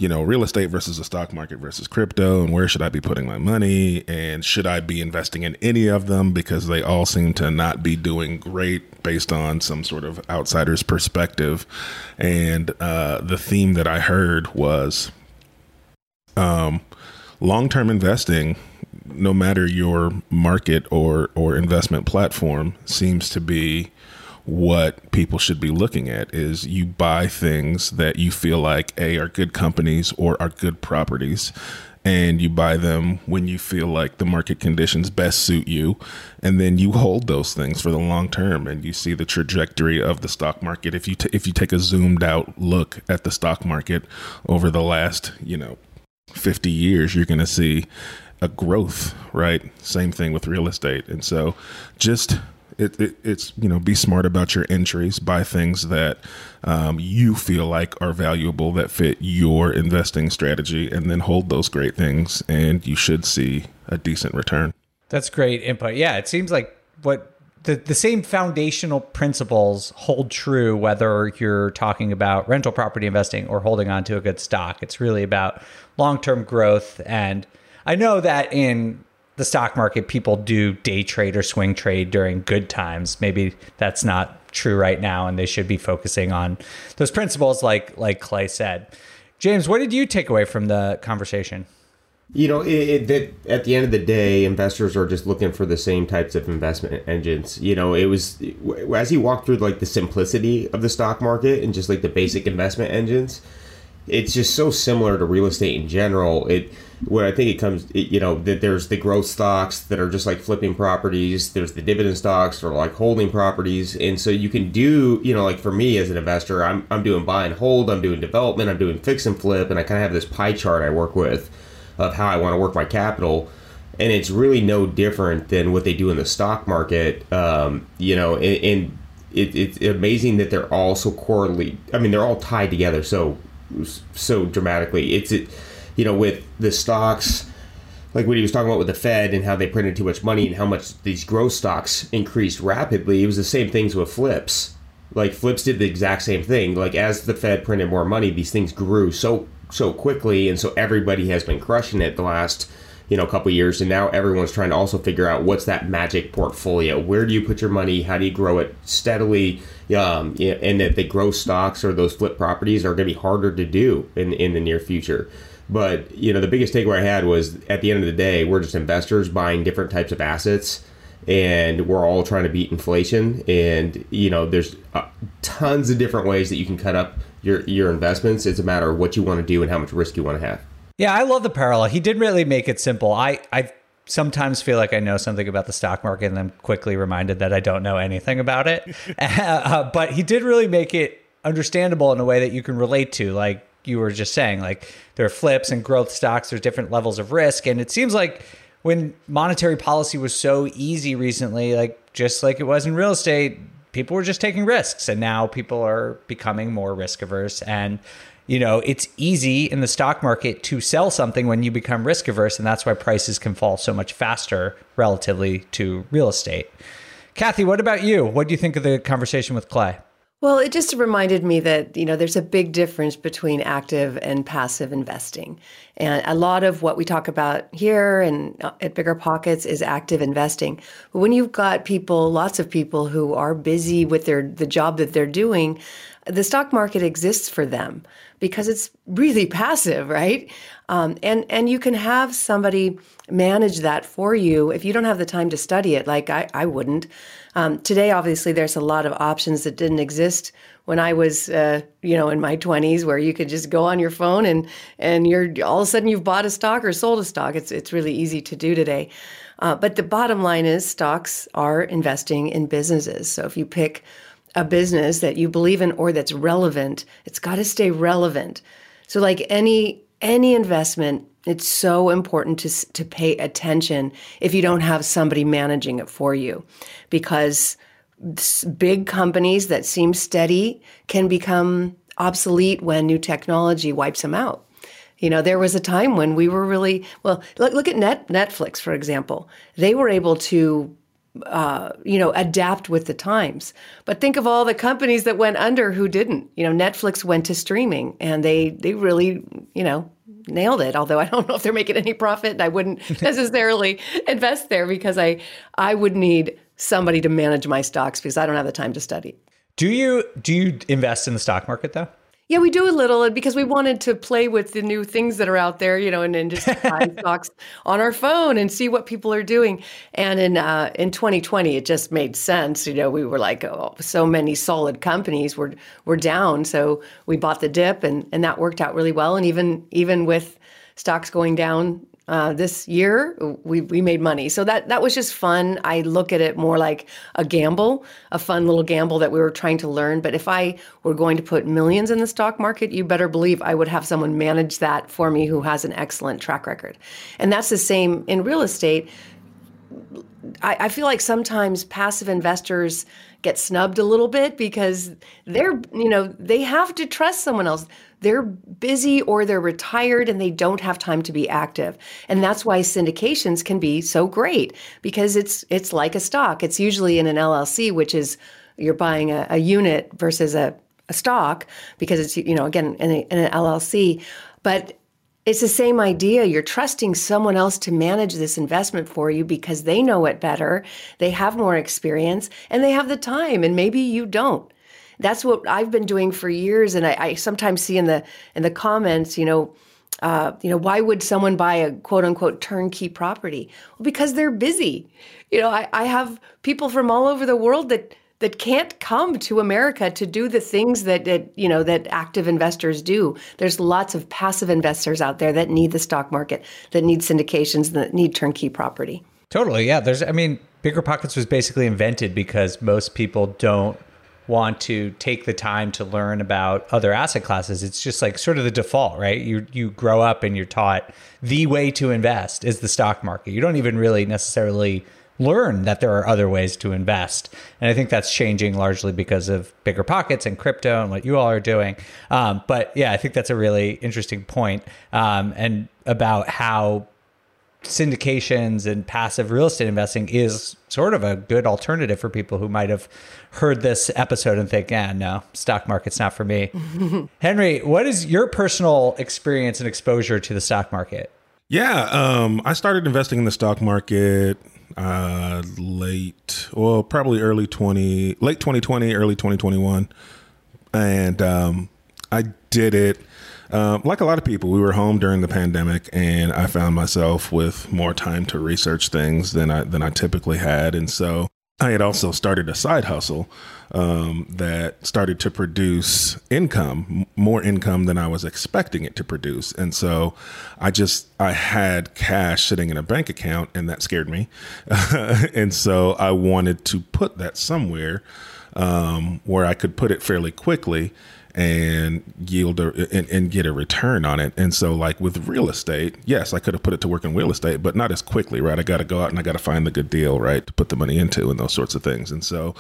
you know, real estate versus the stock market versus crypto, and where should I be putting my money, and should I be investing in any of them because they all seem to not be doing great based on some sort of outsider's perspective. And uh, the theme that I heard was um, long term investing, no matter your market or, or investment platform, seems to be what people should be looking at is you buy things that you feel like a are good companies or are good properties and you buy them when you feel like the market conditions best suit you and then you hold those things for the long term and you see the trajectory of the stock market. If you t- if you take a zoomed out look at the stock market over the last you know 50 years you're going to see a growth right? Same thing with real estate. And so just it, it, it's you know be smart about your entries buy things that um, you feel like are valuable that fit your investing strategy and then hold those great things and you should see a decent return. That's great input. Yeah it seems like what the, the same foundational principles hold true whether you're talking about rental property investing or holding on to a good stock. It's really about long-term growth and i know that in the stock market, people do day trade or swing trade during good times. Maybe that's not true right now, and they should be focusing on those principles, like like Clay said. James, what did you take away from the conversation? You know, it, it, that at the end of the day, investors are just looking for the same types of investment engines. You know, it was as he walked through like the simplicity of the stock market and just like the basic investment engines. It's just so similar to real estate in general. It where I think it comes, you know, that there's the growth stocks that are just like flipping properties. There's the dividend stocks or like holding properties, and so you can do, you know, like for me as an investor, I'm I'm doing buy and hold, I'm doing development, I'm doing fix and flip, and I kind of have this pie chart I work with of how I want to work my capital, and it's really no different than what they do in the stock market, um, you know, and, and it, it's amazing that they're all so correlated. I mean, they're all tied together so so dramatically. It's it you know, with the stocks, like what he was talking about with the Fed and how they printed too much money and how much these growth stocks increased rapidly, it was the same things with flips. Like flips did the exact same thing. Like as the Fed printed more money, these things grew so so quickly, and so everybody has been crushing it the last you know couple years, and now everyone's trying to also figure out what's that magic portfolio. Where do you put your money? How do you grow it steadily? Um, and that the growth stocks or those flip properties are going to be harder to do in in the near future. But you know, the biggest takeaway I had was at the end of the day, we're just investors buying different types of assets, and we're all trying to beat inflation. And you know, there's uh, tons of different ways that you can cut up your your investments. It's a matter of what you want to do and how much risk you want to have. Yeah, I love the parallel. He did really make it simple. I I sometimes feel like I know something about the stock market and I'm quickly reminded that I don't know anything about it. uh, but he did really make it understandable in a way that you can relate to. Like you were just saying, like there are flips and growth stocks, there's different levels of risk. And it seems like when monetary policy was so easy recently, like just like it was in real estate, people were just taking risks. And now people are becoming more risk averse. And, you know, it's easy in the stock market to sell something when you become risk averse. And that's why prices can fall so much faster relatively to real estate. Kathy, what about you? What do you think of the conversation with Clay? Well, it just reminded me that, you know, there's a big difference between active and passive investing. And a lot of what we talk about here and uh, at Bigger Pockets is active investing. But when you've got people, lots of people who are busy with their the job that they're doing, the stock market exists for them because it's really passive, right? Um, and and you can have somebody manage that for you if you don't have the time to study it. Like I, I wouldn't. Um, today, obviously, there's a lot of options that didn't exist when I was, uh, you know, in my 20s, where you could just go on your phone and and you're all of a sudden you've bought a stock or sold a stock. It's it's really easy to do today. Uh, but the bottom line is, stocks are investing in businesses. So if you pick a business that you believe in or that's relevant, it's got to stay relevant. So like any any investment, it's so important to to pay attention if you don't have somebody managing it for you, because big companies that seem steady can become obsolete when new technology wipes them out. You know, there was a time when we were really well. Look, look at Net, Netflix, for example. They were able to uh, you know, adapt with the times. But think of all the companies that went under who didn't. You know, Netflix went to streaming, and they they really, you know, nailed it. Although I don't know if they're making any profit, and I wouldn't necessarily invest there because I I would need somebody to manage my stocks because I don't have the time to study. Do you do you invest in the stock market though? Yeah, we do a little because we wanted to play with the new things that are out there, you know, and, just buy stocks on our phone and see what people are doing. And in uh, in 2020, it just made sense. You know, we were like, oh, so many solid companies were were down, so we bought the dip, and and that worked out really well. And even even with stocks going down uh, this year we, we made money. So that that was just fun. I look at it more like a gamble a fun little gamble that we were trying to learn. But if i were going to put millions in the stock market you better believe i would have someone manage that for me who has an excellent track record. And that's the same in real estate. I, I feel like sometimes passive investors get snubbed a little bit because they're you know they have to trust someone else they're busy or they're retired and they don't have time to be active. And that's why syndications can be so great because it's it's like a stock. It's usually in an LLC, which is you're buying a, a unit versus a, a stock because it's you know again in, a, in an LLC, but it's the same idea. You're trusting someone else to manage this investment for you because they know it better, they have more experience, and they have the time, and maybe you don't that's what I've been doing for years. And I, I sometimes see in the in the comments, you know, uh, you know, why would someone buy a quote unquote turnkey property? Well, because they're busy. You know, I, I have people from all over the world that that can't come to America to do the things that, that you know that active investors do. There's lots of passive investors out there that need the stock market, that need syndications, that need turnkey property. Totally, yeah. There's, I mean, Bigger Pockets was basically invented because most people don't want to take the time to learn about other asset classes it's just like sort of the default right you you grow up and you're taught the way to invest is the stock market you don't even really necessarily learn that there are other ways to invest and i think that's changing largely because of bigger pockets and crypto and what you all are doing um, but yeah i think that's a really interesting point um, and about how syndications and passive real estate investing is sort of a good alternative for people who might have heard this episode and think, yeah, no, stock market's not for me. Henry, what is your personal experience and exposure to the stock market? Yeah, um, I started investing in the stock market uh, late, well, probably early 20, late 2020, early 2021. And um, I did it um, like a lot of people, we were home during the pandemic, and I found myself with more time to research things than I than I typically had, and so I had also started a side hustle um, that started to produce income, more income than I was expecting it to produce, and so I just I had cash sitting in a bank account, and that scared me, and so I wanted to put that somewhere um, where I could put it fairly quickly and yield a, and, and, get a return on it. And so, like with real estate, yes, I could have put it to work in real estate, but not as quickly, right? I got to go out and I got to find the good deal, right, to put the money into and those sorts of things. And so,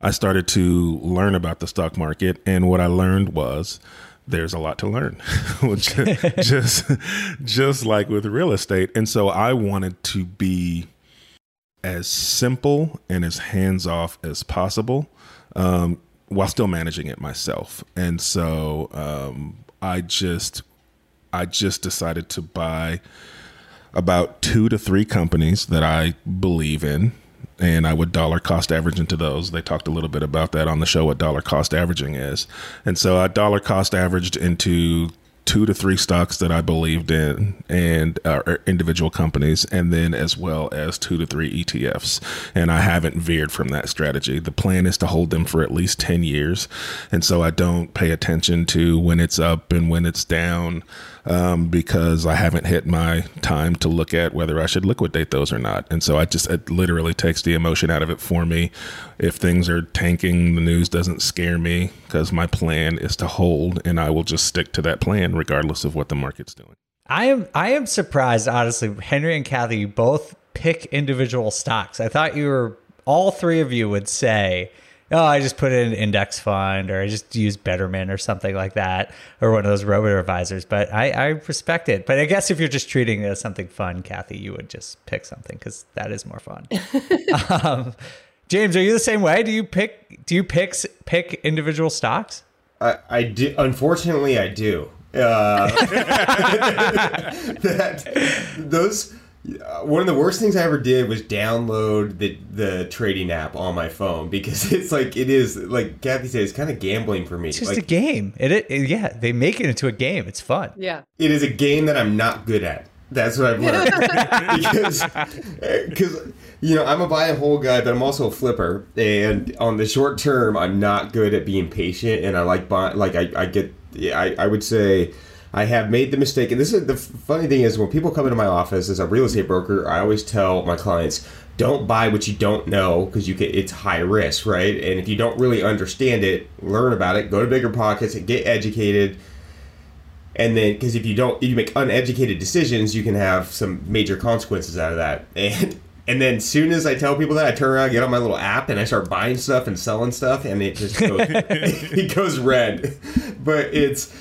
I started to learn about the stock market, and what I learned was there's a lot to learn, just just like with real estate. And so, I wanted to be as simple and as hands off as possible. Um, while still managing it myself. And so um, I just I just decided to buy about two to three companies that I believe in. And I would dollar cost average into those. They talked a little bit about that on the show, what dollar cost averaging is. And so I dollar cost averaged into two to three stocks that I believed in and uh, individual companies, and then as well as two to three ETFs. And I haven't veered from that strategy. The plan is to hold them for at least 10 years. And so I don't pay attention to when it's up and when it's down um, because I haven't hit my time to look at whether I should liquidate those or not. And so I just, it literally takes the emotion out of it for me. If things are tanking, the news doesn't scare me because my plan is to hold and I will just stick to that plan regardless of what the market's doing. I am I am surprised, honestly. Henry and Kathy, you both pick individual stocks. I thought you were all three of you would say oh, I just put in an index fund or I just use Betterment or something like that or one of those robo advisors. But I, I respect it. But I guess if you're just treating it as something fun, Kathy, you would just pick something because that is more fun. um, James, are you the same way? Do you pick do you pick pick individual stocks? I, I do. Unfortunately, I do. Uh, that those one of the worst things I ever did was download the the trading app on my phone because it's like it is like Kathy said it's kind of gambling for me. It's just like, a game. It, it yeah, they make it into a game. It's fun. Yeah. It is a game that I'm not good at. That's what I've learned because because you know I'm a buy and hold guy, but I'm also a flipper. And on the short term, I'm not good at being patient, and I like buy like I, I get I I would say I have made the mistake, and this is the funny thing is when people come into my office as a real estate broker, I always tell my clients, don't buy what you don't know because you can, it's high risk, right? And if you don't really understand it, learn about it, go to bigger pockets, and get educated. And then, because if you don't, if you make uneducated decisions, you can have some major consequences out of that. And and then, soon as I tell people that, I turn around, get on my little app, and I start buying stuff and selling stuff, and it just goes, it goes red. But it's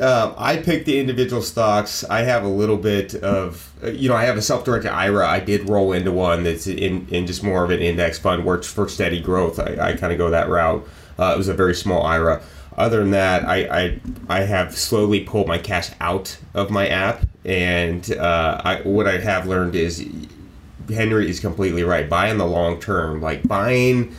um, I picked the individual stocks. I have a little bit of, you know, I have a self-directed IRA. I did roll into one that's in, in just more of an index fund, works for steady growth. I, I kind of go that route. Uh, it was a very small IRA. Other than that, I, I, I have slowly pulled my cash out of my app, and uh, I, what I have learned is Henry is completely right. Buy in the long term, like buying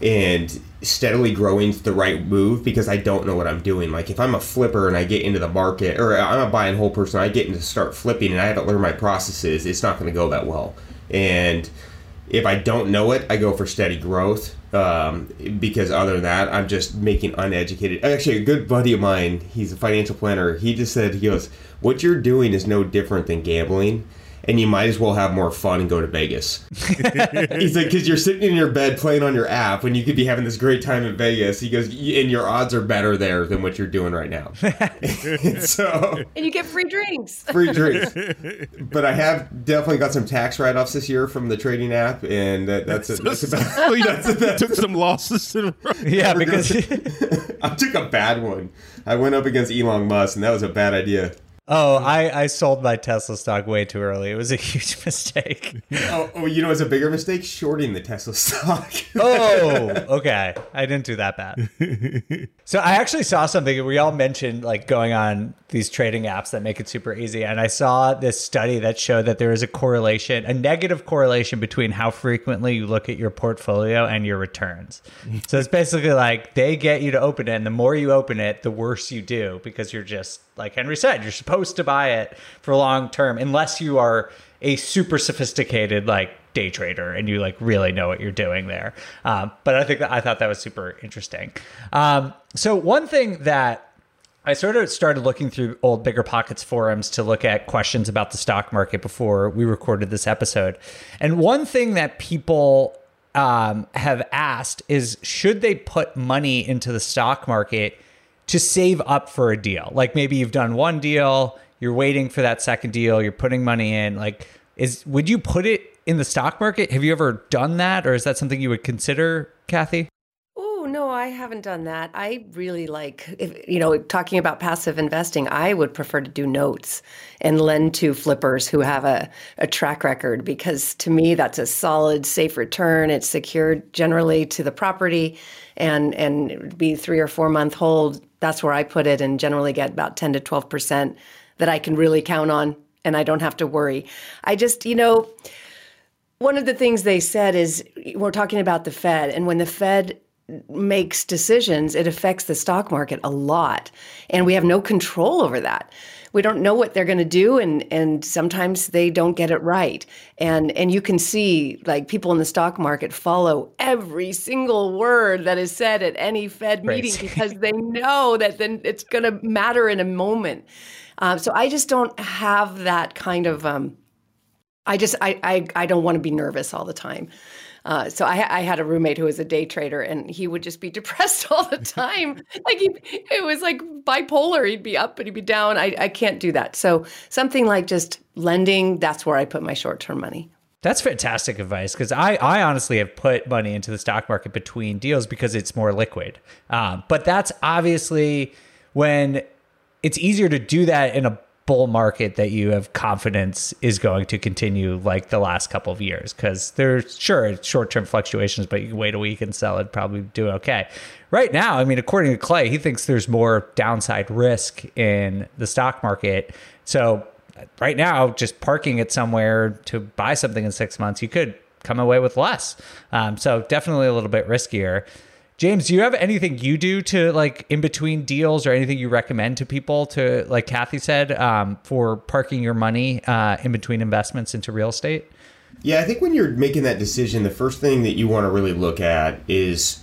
and steadily growing the right move because I don't know what I'm doing. Like if I'm a flipper and I get into the market, or I'm a buy and hold person, I get into start flipping and I haven't learned my processes, it's not going to go that well. And if I don't know it, I go for steady growth. Um, because other than that, I'm just making uneducated. Actually, a good buddy of mine, he's a financial planner. He just said, he goes, "What you're doing is no different than gambling." And you might as well have more fun and go to Vegas. He's like, because you're sitting in your bed playing on your app when you could be having this great time in Vegas. He goes, and your odds are better there than what you're doing right now. so, and you get free drinks. Free drinks. But I have definitely got some tax write offs this year from the trading app, and that, that's, a, that's about. Oh, you took some losses. In yeah, because I took a bad one. I went up against Elon Musk, and that was a bad idea. Oh, I, I sold my Tesla stock way too early. It was a huge mistake. oh, oh, you know, it's a bigger mistake shorting the Tesla stock. oh, okay. I didn't do that bad. so I actually saw something. We all mentioned like going on these trading apps that make it super easy, and I saw this study that showed that there is a correlation, a negative correlation between how frequently you look at your portfolio and your returns. so it's basically like they get you to open it, and the more you open it, the worse you do because you're just like Henry said, you're supposed to buy it for long term unless you are a super sophisticated like day trader and you like really know what you're doing there. Um, but I think that I thought that was super interesting. Um, so one thing that I sort of started looking through old Bigger Pockets forums to look at questions about the stock market before we recorded this episode. And one thing that people um, have asked is should they put money into the stock market to save up for a deal. Like maybe you've done one deal, you're waiting for that second deal, you're putting money in. Like, is would you put it in the stock market? Have you ever done that, or is that something you would consider, Kathy? Oh, No, I haven't done that. I really like, if, you know, talking about passive investing, I would prefer to do notes and lend to flippers who have a, a track record because to me, that's a solid, safe return. It's secured generally to the property and, and be three or four month hold. That's where I put it and generally get about 10 to 12% that I can really count on and I don't have to worry. I just, you know, one of the things they said is we're talking about the Fed, and when the Fed makes decisions, it affects the stock market a lot. And we have no control over that. We don't know what they're going to do and and sometimes they don't get it right. And and you can see like people in the stock market follow every single word that is said at any Fed meeting because they know that then it's going to matter in a moment. Um, so I just don't have that kind of um, I just I I, I don't want to be nervous all the time. Uh, so I, I, had a roommate who was a day trader, and he would just be depressed all the time. like he, it was like bipolar. He'd be up but he'd be down. I, I can't do that. So something like just lending. That's where I put my short term money. That's fantastic advice because I, I honestly have put money into the stock market between deals because it's more liquid. Um, but that's obviously when it's easier to do that in a bull market that you have confidence is going to continue like the last couple of years? Because there's sure short-term fluctuations but you can wait a week and sell it probably do okay. Right now i mean according to clay he thinks there's more downside risk in the stock market. So right now just parking it somewhere to buy something in six months you could come away with less. Um, so definitely a little bit riskier James, do you have anything you do to like in between deals or anything you recommend to people to, like Kathy said, um, for parking your money uh, in between investments into real estate? Yeah, I think when you're making that decision, the first thing that you want to really look at is,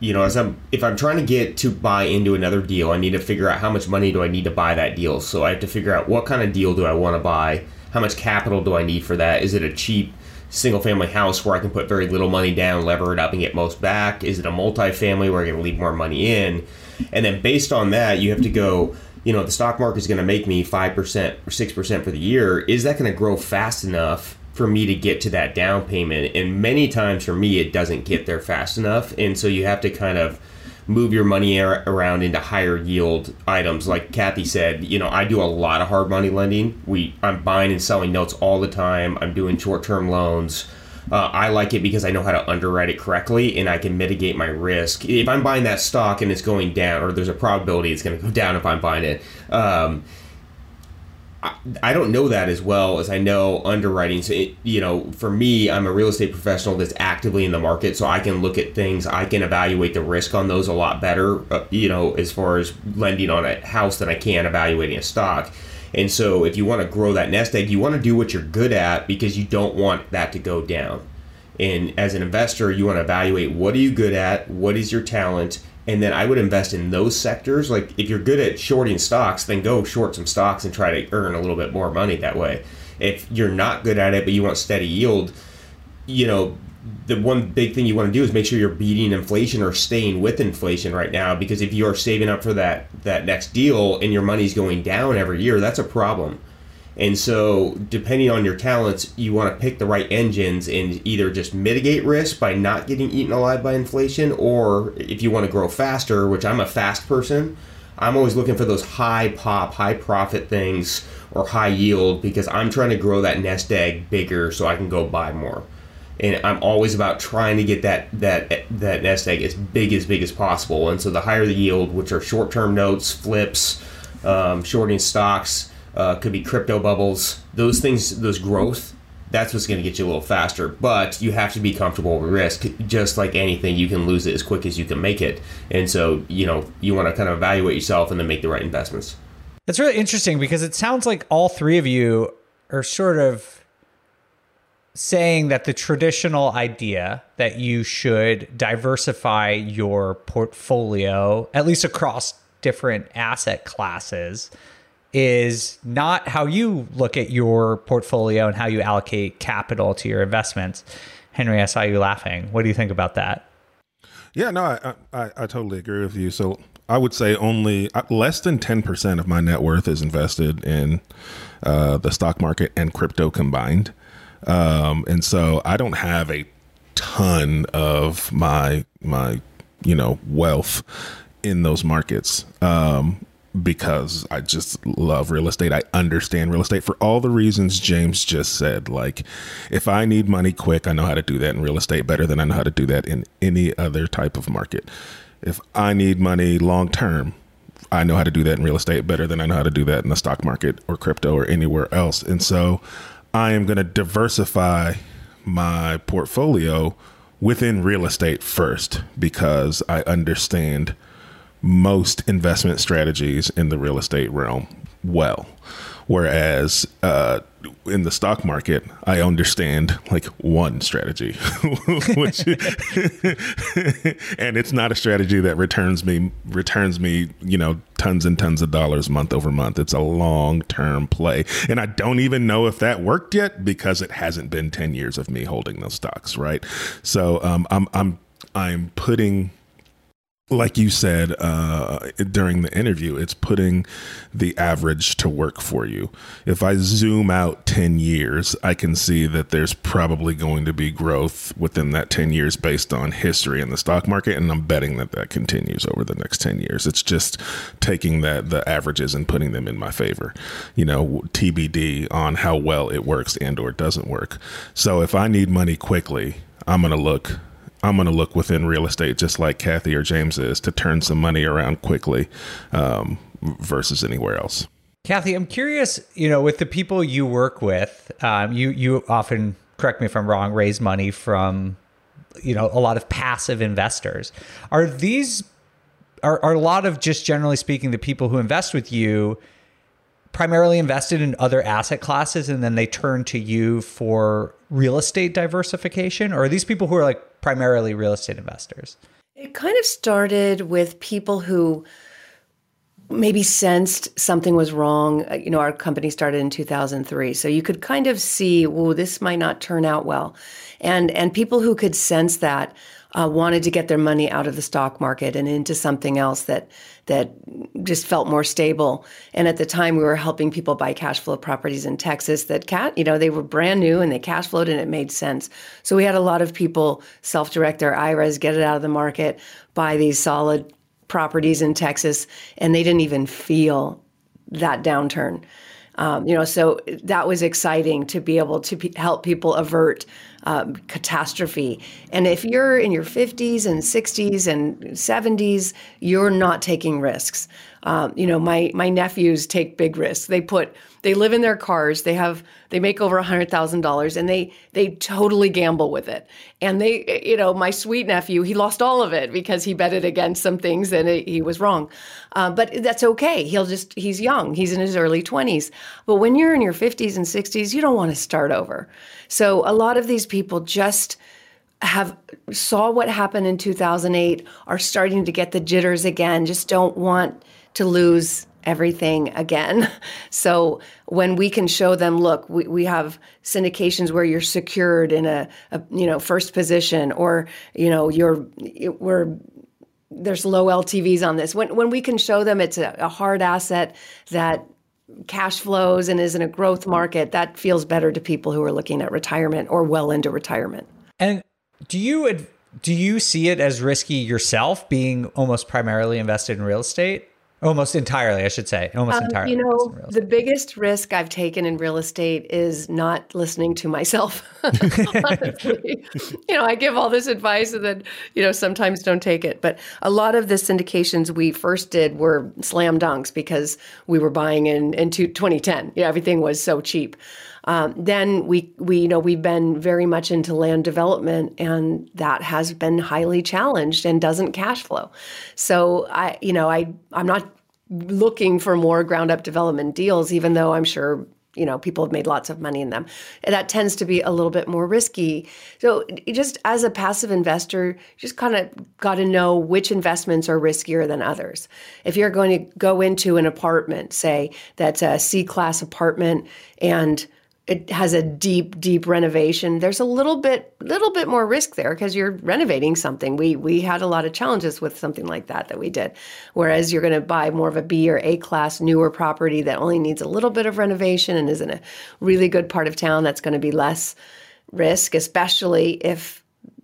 you know, as I'm if I'm trying to get to buy into another deal, I need to figure out how much money do I need to buy that deal. So I have to figure out what kind of deal do I want to buy, how much capital do I need for that? Is it a cheap single family house where I can put very little money down, lever it up, and get most back? Is it a multifamily where I can leave more money in? And then based on that, you have to go, you know, the stock market is going to make me 5% or 6% for the year. Is that going to grow fast enough for me to get to that down payment? And many times for me, it doesn't get there fast enough. And so you have to kind of move your money around into higher yield items. Like Kathy said, you know, I do a lot of hard money lending. We I'm buying and selling notes all the time. I'm doing short term loans. Uh, I like it because I know how to underwrite it correctly and I can mitigate my risk. If I'm buying that stock and it's going down, or there's a probability it's going to go down if I'm buying it, um, I, don't know that as well as I know underwriting. So, it, you know, for me, I'm a real estate professional that's actively in the market, so I can look at things. I can evaluate the risk on those a lot better, uh, you know, as far as lending on a house than I can evaluating a stock. And so, if you want to grow that nest egg, you want to do what you're good at because you don't want that to go down. And as an investor, you want to evaluate what are you good at, what is your talent, and then I would invest in those sectors. Like if you're good at shorting stocks, then go short some stocks and try to earn a little bit more money that way. If you're not good at it but you want steady yield, you know, the one big thing you want to do is make sure you're beating inflation or staying with inflation right now because if you're saving up for that that next deal and your money's going down every year, that's a problem. And so, depending on your talents, you want to pick the right engines and either just mitigate risk by not getting eaten alive by inflation, or if you want to grow faster, which I'm a fast person, I'm always looking for those high pop, high profit things or high yield because I'm trying to grow that nest egg bigger so I can go buy more. And I'm always about trying to get that that that nest egg as big as big as possible. And so the higher the yield, which are short-term notes, flips, um, shorting stocks, uh, could be crypto bubbles. Those things, those growth, that's what's going to get you a little faster. But you have to be comfortable with risk. Just like anything, you can lose it as quick as you can make it. And so, you know, you want to kind of evaluate yourself and then make the right investments. That's really interesting because it sounds like all three of you are sort of saying that the traditional idea that you should diversify your portfolio, at least across different asset classes, is not how you look at your portfolio and how you allocate capital to your investments. Henry, I saw you laughing. What do you think about that? Yeah, no, I, I, I totally agree with you. So I would say only uh, less than 10% of my net worth is invested in uh, the stock market and crypto combined. Um, and so I don't have a ton of my, my you know, wealth in those markets. Um, because I just love real estate. I understand real estate for all the reasons James just said. Like, if I need money quick, I know how to do that in real estate better than I know how to do that in any other type of market. If I need money long term, I know how to do that in real estate better than I know how to do that in the stock market or crypto or anywhere else. And so I am going to diversify my portfolio within real estate first because I understand most investment strategies in the real estate realm well. Whereas uh, in the stock market, I understand like one strategy, which and it's not a strategy that returns me returns me you know tons and tons of dollars month over month. It's a long term play, and I don't even know if that worked yet because it hasn't been ten years of me holding those stocks, right? So um, I'm I'm I'm putting like you said uh, during the interview, it's putting the average to work for you. If I zoom out 10 years, I can see that there's probably going to be growth within that 10 years based on history in the stock market. And I'm betting that that continues over the next 10 years. It's just taking that the averages and putting them in my favor, you know, TBD on how well it works and or doesn't work. So if I need money quickly, I'm going to look I'm going to look within real estate, just like Kathy or James is, to turn some money around quickly um, versus anywhere else. Kathy, I'm curious. You know, with the people you work with, um, you you often correct me if I'm wrong. Raise money from you know a lot of passive investors. Are these are, are a lot of just generally speaking the people who invest with you? primarily invested in other asset classes and then they turn to you for real estate diversification or are these people who are like primarily real estate investors? It kind of started with people who maybe sensed something was wrong. Uh, you know, our company started in 2003, so you could kind of see, "Well, this might not turn out well," and and people who could sense that uh, wanted to get their money out of the stock market and into something else that that just felt more stable. And at the time, we were helping people buy cash flow properties in Texas that cat, you know, they were brand new and they cash flowed and it made sense. So we had a lot of people self direct their IRAs, get it out of the market, buy these solid properties in Texas, and they didn't even feel that downturn. Um, you know, so that was exciting to be able to help people avert um, catastrophe. And if you're in your 50s and 60s and 70s, you're not taking risks. Um, you know, my my nephews take big risks. They put they live in their cars. They have they make over a hundred thousand dollars, and they they totally gamble with it. And they, you know, my sweet nephew, he lost all of it because he betted against some things and it, he was wrong. Uh, but that's okay. He'll just he's young. He's in his early twenties. But when you're in your fifties and sixties, you don't want to start over. So a lot of these people just have saw what happened in 2008 are starting to get the jitters again just don't want to lose everything again. So when we can show them, look, we, we have syndications where you're secured in a, a you know first position, or you know you're we're there's low LTVs on this. When when we can show them it's a, a hard asset that cash flows and is in a growth market, that feels better to people who are looking at retirement or well into retirement. And do you do you see it as risky yourself, being almost primarily invested in real estate? Almost entirely, I should say. Almost um, entirely. You know, the biggest risk I've taken in real estate is not listening to myself. Honestly, you know, I give all this advice and then, you know, sometimes don't take it. But a lot of the syndications we first did were slam dunks because we were buying in in 2010. Yeah, everything was so cheap. Um, then we we you know we've been very much into land development, and that has been highly challenged and doesn't cash flow. So I you know I I'm not looking for more ground up development deals, even though I'm sure you know people have made lots of money in them. That tends to be a little bit more risky. So just as a passive investor just kind of got to know which investments are riskier than others. If you're going to go into an apartment say that's a c class apartment and it has a deep deep renovation there's a little bit little bit more risk there because you're renovating something we we had a lot of challenges with something like that that we did whereas you're going to buy more of a b or a class newer property that only needs a little bit of renovation and is in a really good part of town that's going to be less risk especially if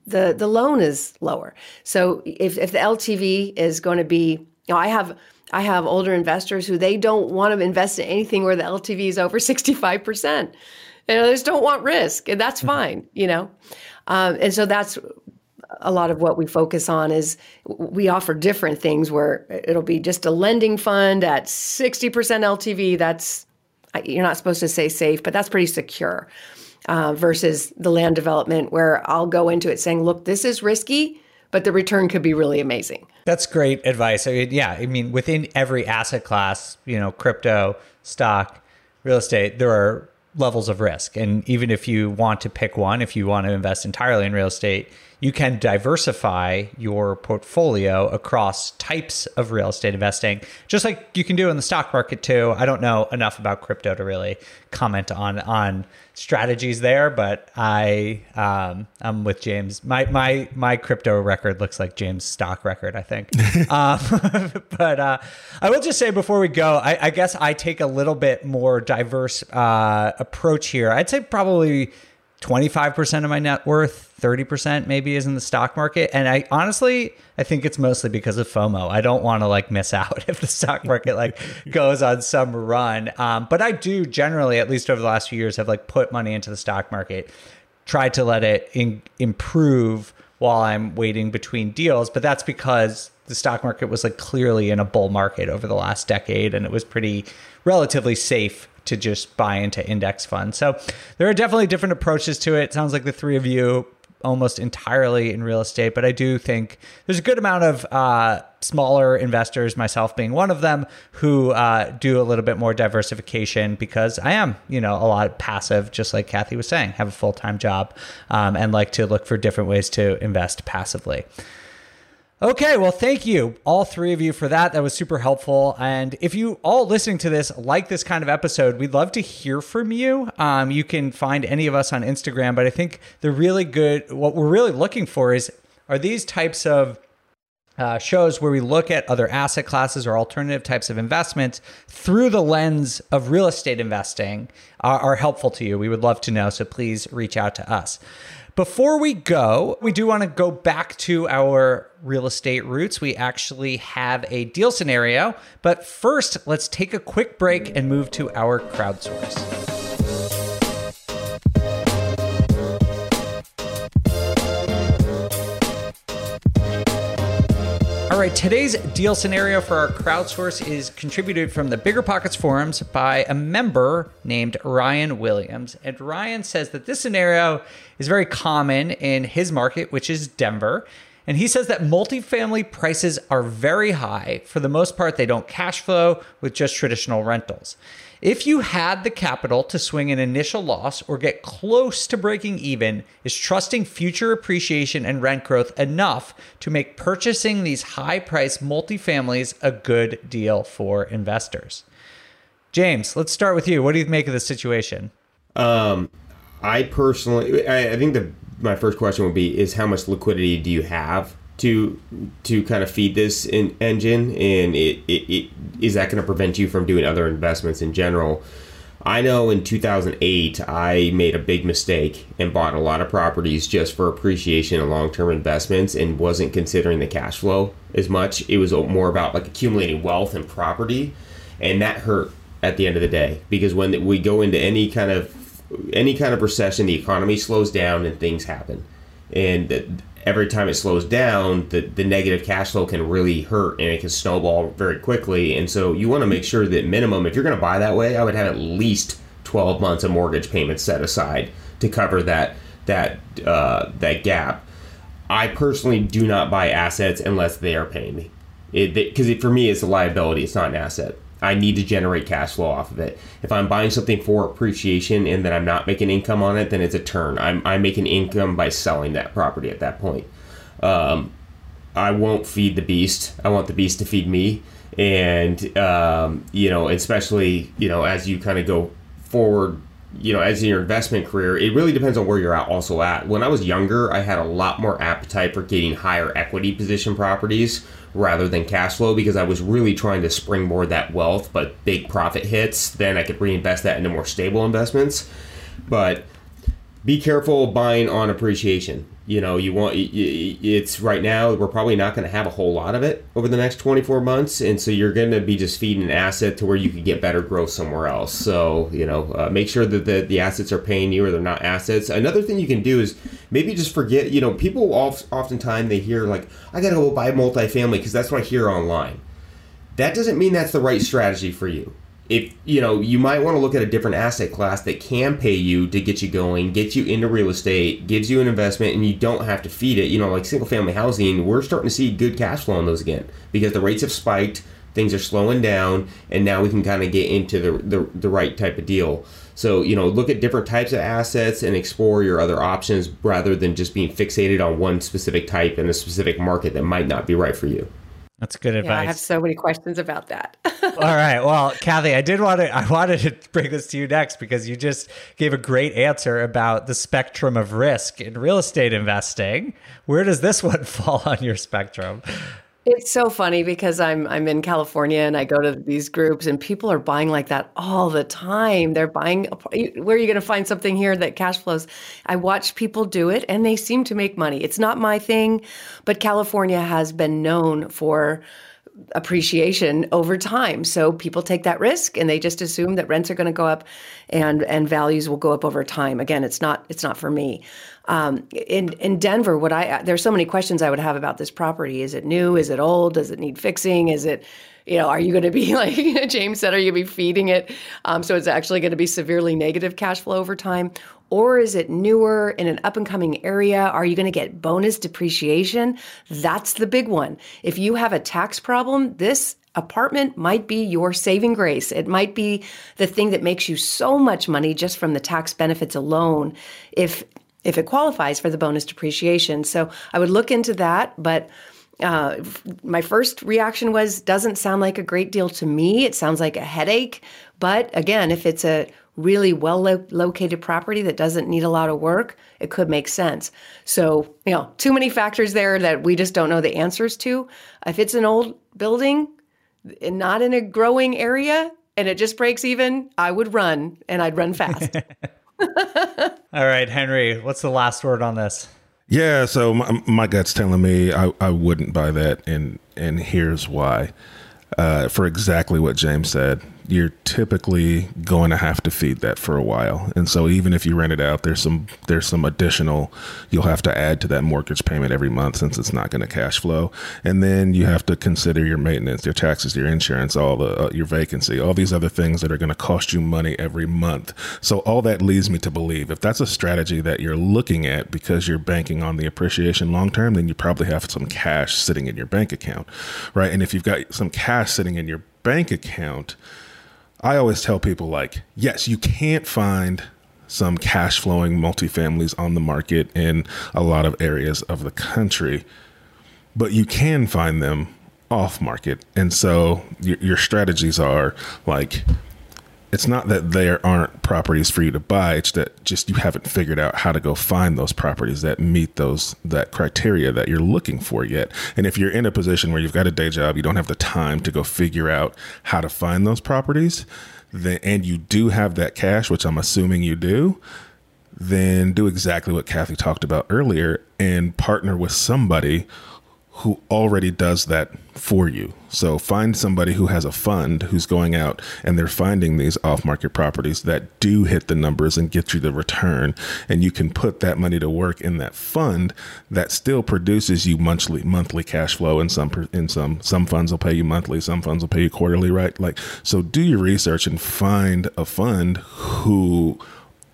the the loan is lower. So if if the LTV is going to be, you know, I have I have older investors who they don't want to invest in anything where the LTV is over sixty five percent. You know, they just don't want risk, and that's fine. You know, um, and so that's a lot of what we focus on is we offer different things where it'll be just a lending fund at 60% LTV. That's, you're not supposed to say safe, but that's pretty secure uh, versus the land development where I'll go into it saying, look, this is risky, but the return could be really amazing. That's great advice. I mean, yeah, I mean, within every asset class, you know, crypto, stock, real estate, there are levels of risk. And even if you want to pick one, if you want to invest entirely in real estate, you can diversify your portfolio across types of real estate investing, just like you can do in the stock market too. I don't know enough about crypto to really comment on on strategies there, but I um, I'm with James. My my my crypto record looks like James' stock record, I think. um, but uh, I will just say before we go, I, I, guess I take a little bit more diverse uh, approach here. I'd say probably 25% of my net worth, 30% maybe is in the stock market. And I honestly, I think it's mostly because of FOMO. I don't want to like miss out if the stock market like goes on some run. Um, but I do generally, at least over the last few years, have like put money into the stock market, tried to let it in, improve while I'm waiting between deals. But that's because the stock market was like clearly in a bull market over the last decade and it was pretty relatively safe to just buy into index funds. So there are definitely different approaches to it. it sounds like the three of you almost entirely in real estate, but I do think there's a good amount of uh, smaller investors, myself being one of them, who uh, do a little bit more diversification because I am, you know, a lot passive, just like Kathy was saying, have a full time job um, and like to look for different ways to invest passively. Okay, well, thank you, all three of you, for that. That was super helpful. And if you all listening to this like this kind of episode, we'd love to hear from you. Um, you can find any of us on Instagram, but I think the really good, what we're really looking for is are these types of uh, shows where we look at other asset classes or alternative types of investments through the lens of real estate investing are, are helpful to you. We would love to know. So please reach out to us. Before we go, we do want to go back to our real estate roots. We actually have a deal scenario, but first, let's take a quick break and move to our crowdsource. Right, today's deal scenario for our crowdsource is contributed from the Bigger Pockets forums by a member named Ryan Williams. And Ryan says that this scenario is very common in his market, which is Denver. And he says that multifamily prices are very high. For the most part, they don't cash flow with just traditional rentals. If you had the capital to swing an initial loss or get close to breaking even, is trusting future appreciation and rent growth enough to make purchasing these high price multifamilies a good deal for investors? James, let's start with you. What do you make of the situation? Um, I personally, I, I think the my first question would be: Is how much liquidity do you have to to kind of feed this in, engine and it, it, it is that going to prevent you from doing other investments in general? I know in 2008 i made a big mistake and bought a lot of properties just for appreciation and long-term investments and wasn't considering the cash flow as much. It was more about like accumulating wealth and property and that hurt at the end of the day. Because when we go into any kind of any kind of recession the economy slows down and things happen. And every time it slows down, the, the negative cash flow can really hurt and it can snowball very quickly. And so you want to make sure that minimum, if you're going to buy that way, I would have at least 12 months of mortgage payments set aside to cover that that uh, that gap. I personally do not buy assets unless they are paying me, because for me it's a liability. It's not an asset. I need to generate cash flow off of it. If I'm buying something for appreciation and then I'm not making income on it, then it's a turn. I'm, I'm making income by selling that property at that point. Um, I won't feed the beast. I want the beast to feed me. And, um, you know, especially, you know, as you kind of go forward, you know, as in your investment career, it really depends on where you're at also at. When I was younger, I had a lot more appetite for getting higher equity position properties rather than cash flow because I was really trying to springboard that wealth, but big profit hits, then I could reinvest that into more stable investments. But be careful buying on appreciation. You know, you want it's right now we're probably not going to have a whole lot of it over the next 24 months, and so you're going to be just feeding an asset to where you could get better growth somewhere else. So you know, uh, make sure that the, the assets are paying you or they're not assets. Another thing you can do is maybe just forget. You know, people oftentimes they hear like I got to go buy multifamily because that's what I hear online. That doesn't mean that's the right strategy for you if you know you might want to look at a different asset class that can pay you to get you going get you into real estate gives you an investment and you don't have to feed it. You know like single family housing we're starting to see good cash flow on those again because the rates have spiked things are slowing down and now we can kind of get into the, the, the right type of deal. So you know look at different types of assets and explore your other options rather than just being fixated on one specific type in a specific market that might not be right for you that's good advice. Yeah, I have so many questions about that. All right. Well, Kathy, I did want to I wanted to bring this to you next because you just gave a great answer about the spectrum of risk in real estate investing. Where does this one fall on your spectrum? It's so funny because I'm I'm in California and I go to these groups and people are buying like that all the time. They're buying where are you going to find something here that cash flows? I watch people do it and they seem to make money. It's not my thing, but California has been known for appreciation over time. So people take that risk and they just assume that rents are going to go up and and values will go up over time. Again, it's not it's not for me. Um, in in Denver, what I there's so many questions I would have about this property. Is it new? Is it old? Does it need fixing? Is it you know, are you going to be like James said, are you going to be feeding it? Um, so it's actually going to be severely negative cash flow over time? Or is it newer in an up and coming area? Are you going to get bonus depreciation? That's the big one. If you have a tax problem, this apartment might be your saving grace. It might be the thing that makes you so much money just from the tax benefits alone if if it qualifies for the bonus depreciation. So I would look into that, but uh, my first reaction was doesn't sound like a great deal to me. It sounds like a headache. But again, if it's a really well lo- located property that doesn't need a lot of work, it could make sense. So, you know, too many factors there that we just don't know the answers to. If it's an old building and not in a growing area and it just breaks even, I would run and I'd run fast. All right, Henry, what's the last word on this? Yeah, so my, my gut's telling me I, I wouldn't buy that, and and here's why. Uh, for exactly what James said you're typically going to have to feed that for a while. And so even if you rent it out, there's some there's some additional you'll have to add to that mortgage payment every month since it's not going to cash flow. And then you have to consider your maintenance, your taxes, your insurance, all the uh, your vacancy, all these other things that are going to cost you money every month. So all that leads me to believe if that's a strategy that you're looking at because you're banking on the appreciation long term, then you probably have some cash sitting in your bank account, right? And if you've got some cash sitting in your bank account, I always tell people like, yes, you can't find some cash flowing multifamilies on the market in a lot of areas of the country, but you can find them off market. And so your, your strategies are like it's not that there aren't properties for you to buy it's that just you haven't figured out how to go find those properties that meet those that criteria that you're looking for yet. And if you're in a position where you've got a day job you don't have the time to go figure out how to find those properties then and you do have that cash which i'm assuming you do then do exactly what kathy talked about earlier and partner with somebody who already does that for you. So find somebody who has a fund who's going out and they're finding these off market properties that do hit the numbers and get you the return. And you can put that money to work in that fund that still produces you monthly monthly cash flow in some in some some funds will pay you monthly, some funds will pay you quarterly, right? Like so do your research and find a fund who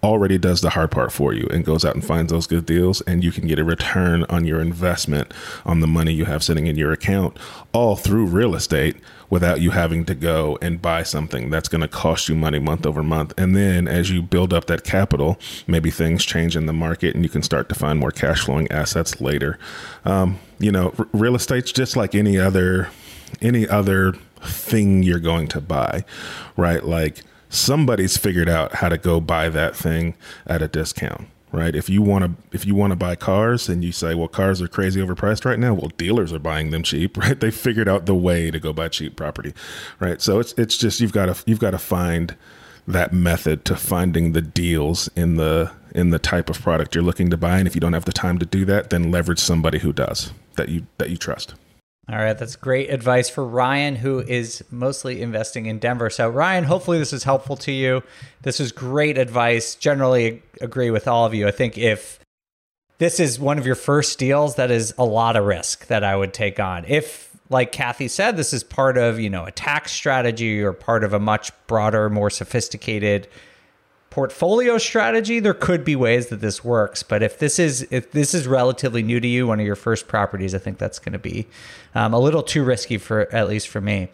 already does the hard part for you and goes out and finds those good deals and you can get a return on your investment on the money you have sitting in your account all through real estate without you having to go and buy something. That's going to cost you money month over month. And then as you build up that capital maybe things change in the market and you can start to find more cash flowing assets later. Um, you know r- real estate's just like any other any other thing you're going to buy right? Like somebody's figured out how to go buy that thing at a discount right if you want to if you want to buy cars and you say well cars are crazy overpriced right now well dealers are buying them cheap right they figured out the way to go buy cheap property right so it's it's just you've got to you've got to find that method to finding the deals in the in the type of product you're looking to buy. And if you don't have the time to do that, then leverage somebody who does that you that you trust. All right, that's great advice for Ryan, who is mostly investing in Denver. So, Ryan, hopefully this is helpful to you. This is great advice. Generally, agree with all of you. I think if this is one of your first deals, that is a lot of risk that I would take on. If, like Kathy said, this is part of you know a tax strategy or part of a much broader, more sophisticated portfolio strategy, there could be ways that this works. But if this is if this is relatively new to you, one of your first properties, I think that's going to be um, a little too risky for at least for me.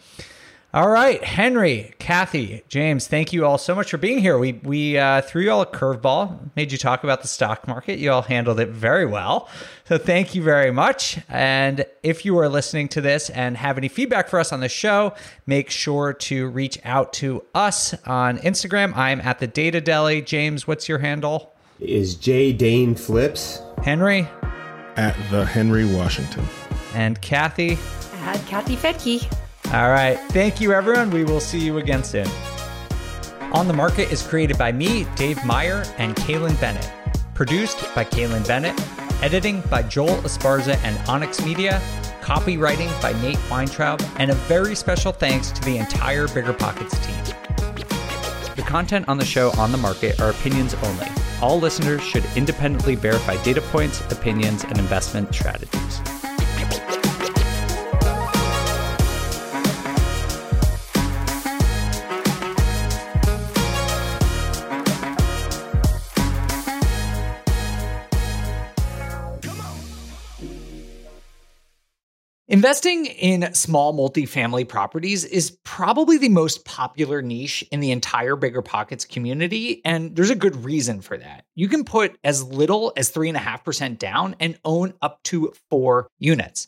All right, Henry, Kathy, James, thank you all so much for being here. We we uh, threw you all a curveball, made you talk about the stock market. You all handled it very well. So thank you very much. And if you are listening to this and have any feedback for us on the show, make sure to reach out to us on Instagram. I'm at the Data Deli. James, what's your handle? Is J Dane Flips? Henry At the Henry Washington. and Kathy. At Kathy Fettke. All right. Thank you, everyone. We will see you again soon. On the Market is created by me, Dave Meyer, and Kailyn Bennett. Produced by Kailyn Bennett. Editing by Joel Esparza and Onyx Media. Copywriting by Nate Weintraub. And a very special thanks to the entire Bigger Pockets team. The content on the show On the Market are opinions only. All listeners should independently verify data points, opinions, and investment strategies. Investing in small multifamily properties is probably the most popular niche in the entire Bigger Pockets community, and there's a good reason for that. You can put as little as 3.5% down and own up to four units.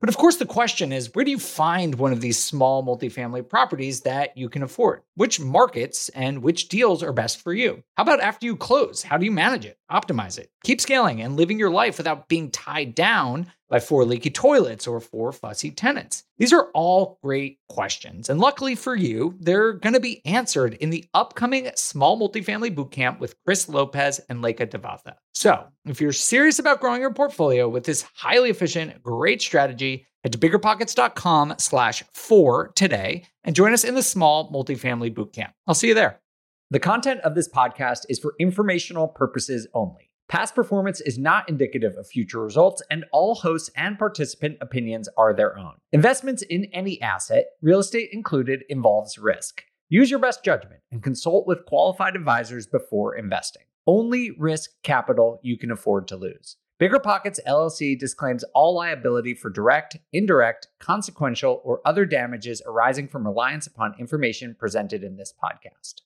But of course, the question is where do you find one of these small multifamily properties that you can afford? Which markets and which deals are best for you? How about after you close? How do you manage it, optimize it, keep scaling and living your life without being tied down by four leaky toilets or four fussy tenants? These are all great questions. And luckily for you, they're going to be answered in the upcoming Small Multifamily Bootcamp with Chris Lopez and Leka Devatha. So if you're serious about growing your portfolio with this highly efficient, great strategy, head to biggerpockets.com slash four today and join us in the Small Multifamily Bootcamp. I'll see you there. The content of this podcast is for informational purposes only. Past performance is not indicative of future results, and all hosts and participant opinions are their own. Investments in any asset, real estate included, involves risk. Use your best judgment and consult with qualified advisors before investing. Only risk capital you can afford to lose. Bigger Pockets LLC disclaims all liability for direct, indirect, consequential, or other damages arising from reliance upon information presented in this podcast.